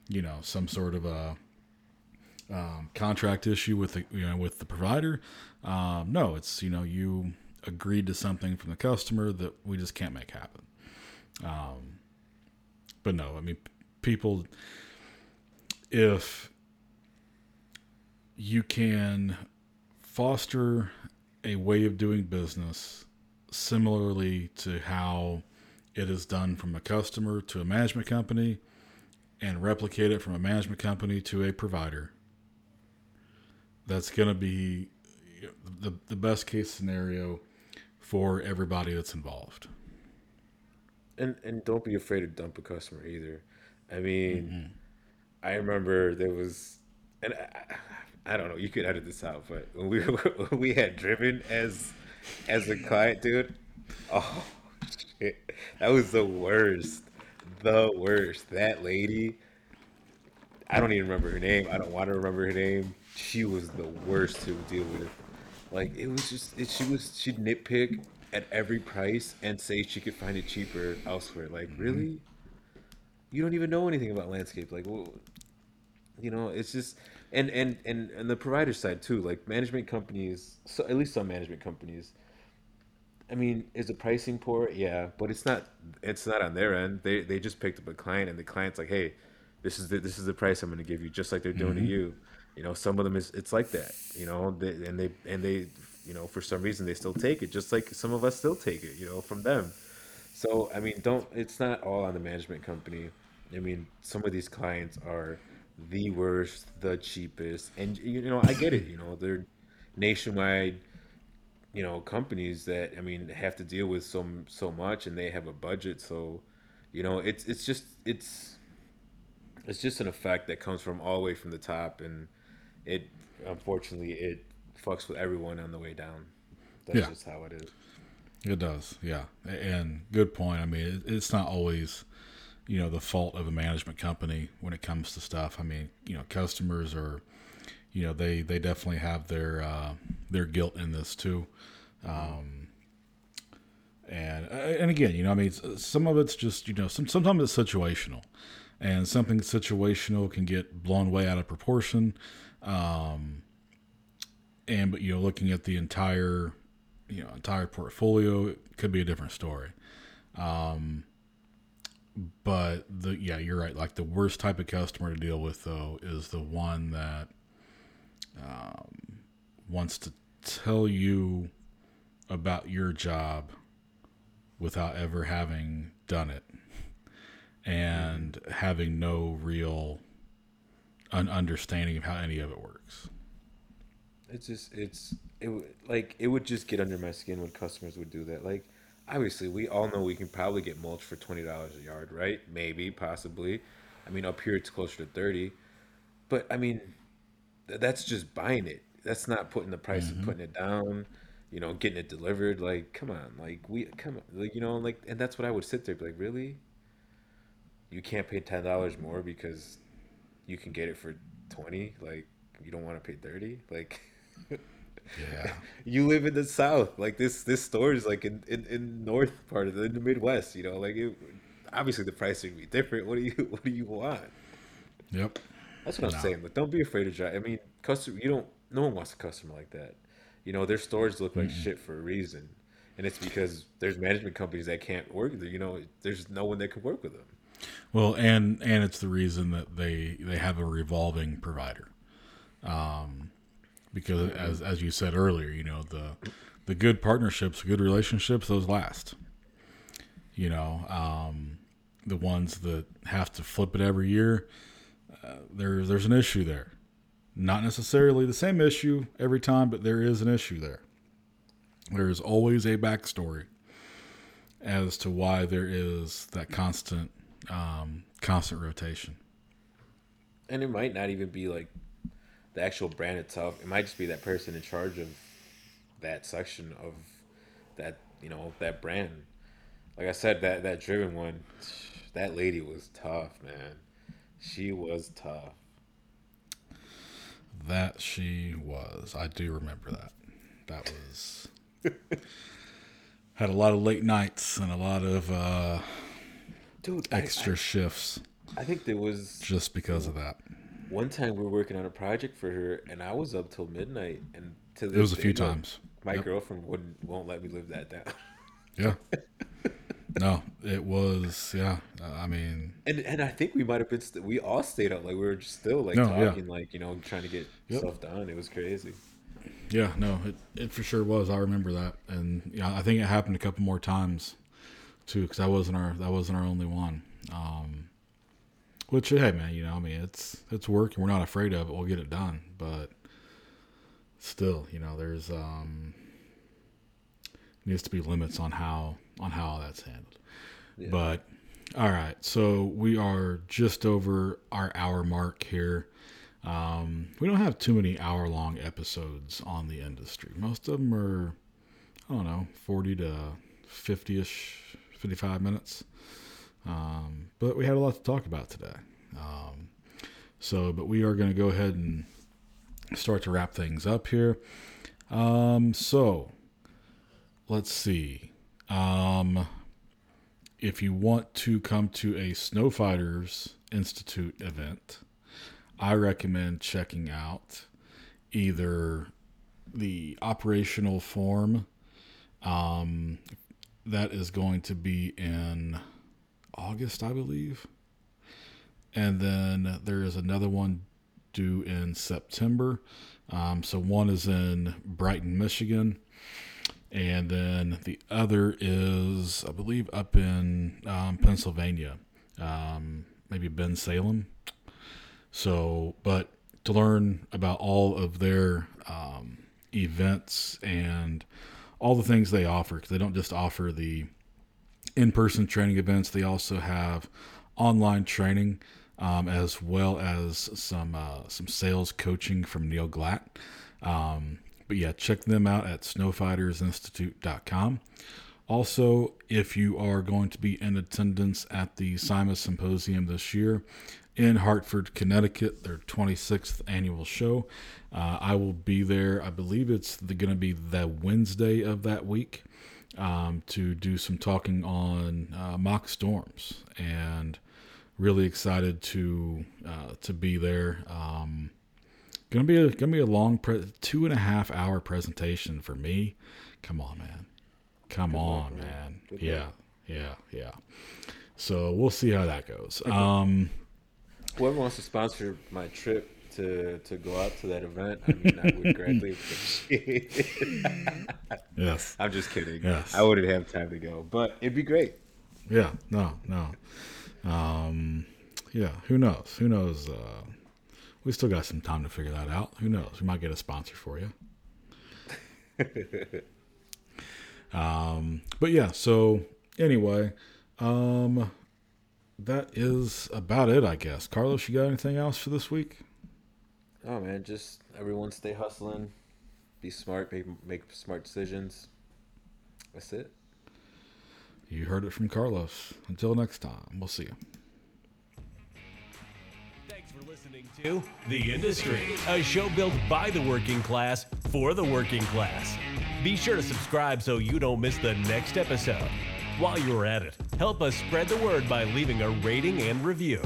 S2: you know, some sort of a, um, contract issue with the you know with the provider. Um, no, it's you know you agreed to something from the customer that we just can't make happen. Um, but no, I mean people. If you can foster a way of doing business similarly to how it is done from a customer to a management company and replicate it from a management company to a provider that's going to be the, the best case scenario for everybody that's involved.
S3: and and don't be afraid to dump a customer either. I mean, mm-hmm. I remember there was, and I, I don't know. You could edit this out, but when we *laughs* when we had driven as as a client, dude. Oh shit, that was the worst, the worst. That lady. I don't even remember her name. I don't want to remember her name. She was the worst to deal with. Like it was just it, she was she'd nitpick at every price and say she could find it cheaper elsewhere. Like mm-hmm. really, you don't even know anything about landscape. Like well, you know, it's just and and and and the provider side too. Like management companies, so at least some management companies. I mean, is the pricing poor? Yeah, but it's not. It's not on their end. They they just picked up a client, and the client's like, "Hey, this is the this is the price I'm going to give you," just like they're doing to mm-hmm. you. You know, some of them is it's like that. You know, they, and they and they, you know, for some reason they still take it, just like some of us still take it. You know, from them. So I mean, don't. It's not all on the management company. I mean, some of these clients are the worst, the cheapest, and you know, I get it. You know, they're nationwide you know companies that I mean have to deal with so so much and they have a budget so you know it's it's just it's it's just an effect that comes from all the way from the top and it unfortunately it fucks with everyone on the way down that's
S2: Yeah.
S3: just how it is
S2: It does, yeah. And good point. I mean, it, it's not always, you know, the fault of a management company when it comes to stuff. I mean, you know, customers are, you know, they they definitely have their uh, their guilt in this too. Um, and uh, and again, you know, I mean, some of it's just you know, some sometimes it's situational, and something situational can get blown way out of proportion. Um, and but you know, looking at the entire you know entire portfolio it could be a different story um but the yeah you're right. Like the worst type of customer to deal with though is the one that um, wants to tell you about your job without ever having done it and having no real un- understanding of how any of it works.
S3: It's just it's it like it would just get under my skin when customers would do that. Like obviously we all know we can probably get mulch for $20 a yard right? Maybe possibly. I mean up here it's closer to 30 but i mean th- that's just buying it. That's not putting the price and mm-hmm. putting it down you know getting it delivered. Like come on. Like we come on. Like you know like and that's what i would sit there be like really? You can't pay $10 more because you can get it for 20 like you don't want to pay thirty. Like, *laughs*
S2: Yeah. *laughs*
S3: you live in the South. Like this this store is like in in, in North part of the, in the Midwest. You know, like it, obviously the price would be different. What do you *laughs* what do you want?
S2: Yep.
S3: That's what I'm saying. But don't be afraid to drive. I mean, customer. You don't. No one wants a customer like that. You know, their stores look like shit for a reason, and it's because there's management companies that can't work. You know, there's no one that can work with them.
S2: Well, and and it's the reason that they they have a revolving provider, um, because as as you said earlier, you know the the good partnerships, good relationships, those last. You know, um, the ones that have to flip it every year, uh, there's there's an issue there. Not necessarily the same issue every time, but there is an issue there. There is always a backstory as to why there is that constant um, constant rotation.
S3: And it might not even be like the actual brand itself. It might just be that person in charge of that section of that you know that brand. Like I said, that that driven one, that lady was tough, man. She was tough.
S2: That she was. I do remember that. That was *laughs* had a lot of late nights and a lot of uh,
S3: Dude, I-
S2: extra shifts
S3: I, I think there was
S2: just because of that.
S3: One time we were working on a project for her, and I was up till midnight. And to
S2: It was a
S3: this
S2: few
S3: day,
S2: times.
S3: My
S2: Yep.
S3: girlfriend wouldn't won't let me live that down.
S2: Yeah. *laughs* no, it was. Yeah. I mean,
S3: And and I think we might have been st- we all stayed up like we were just still like
S2: No, yeah.
S3: talking like you know trying to get
S2: Yep.
S3: stuff done. It was crazy.
S2: Yeah, no, it, it for sure was. I remember that, and yeah, I think it happened a couple more times too, because that wasn't our that wasn't our only one. Um, which hey, man, you know, I mean, it's it's work, and we're not afraid of it. We'll get it done, but still, you know, there's um needs to be limits on how on how that's handled.
S3: Yeah.
S2: But all right, so we are just over our hour mark here. Um, we don't have too many hour long episodes on the industry. Most of them are, I don't know, 40 to 50 ish, 55 minutes. Um, but we had a lot to talk about today. Um, so, but we are going to go ahead and start to wrap things up here. Um, so, let's see. Um, if you want to come to a Snow Fighters Institute event, I recommend checking out either the operational form um, that is going to be in August, I believe. And then there is another one due in September. Um, so one is in Brighton, Michigan. And then the other is, I believe, up in um, Pennsylvania, um, maybe Bensalem. So, but to learn about all of their um, events and all the things they offer, because they don't just offer the in person training events, they also have online training um, as well as some uh, some sales coaching from Neal Glatt. Um, but yeah, check them out at snowfightersinstitute.com. Also, if you are going to be in attendance at the SIMA Symposium this year in Hartford, Connecticut, their 26th annual show, uh, I will be there. I believe it's going to be the Wednesday of that week um, to do some talking on uh, mock storms, and really excited to uh, to be there. Um, Gonna be a gonna be a long pre- two and a half hour presentation for me. Come on, man. Come on,
S3: man.
S2: man. Yeah,
S3: luck.
S2: yeah, yeah. So we'll see how that goes. Um,
S3: Whoever wants to sponsor my trip to to go out to that event, I mean, I would greatly *laughs* appreciate it.
S2: yes, *laughs*
S3: I'm just kidding.
S2: Yes.
S3: I wouldn't have time to go, but it'd be great.
S2: yeah, no, no. Um, yeah, who knows? Who knows? Uh, we still got some time to figure that out. Who knows? We might get a sponsor for you. *laughs* um, but yeah, so anyway, um, that is about it, I guess. Carlos, you got anything else for this week?
S3: Oh man, just everyone stay hustling, be smart, make make smart decisions. That's it.
S2: You heard it from Carlos. Until next time, we'll see you.
S1: Thanks for for listening to The Industry, a show built by the working class for the working class. Be sure to subscribe so you don't miss the next episode. While you're at it, help us spread the word by leaving a rating and review.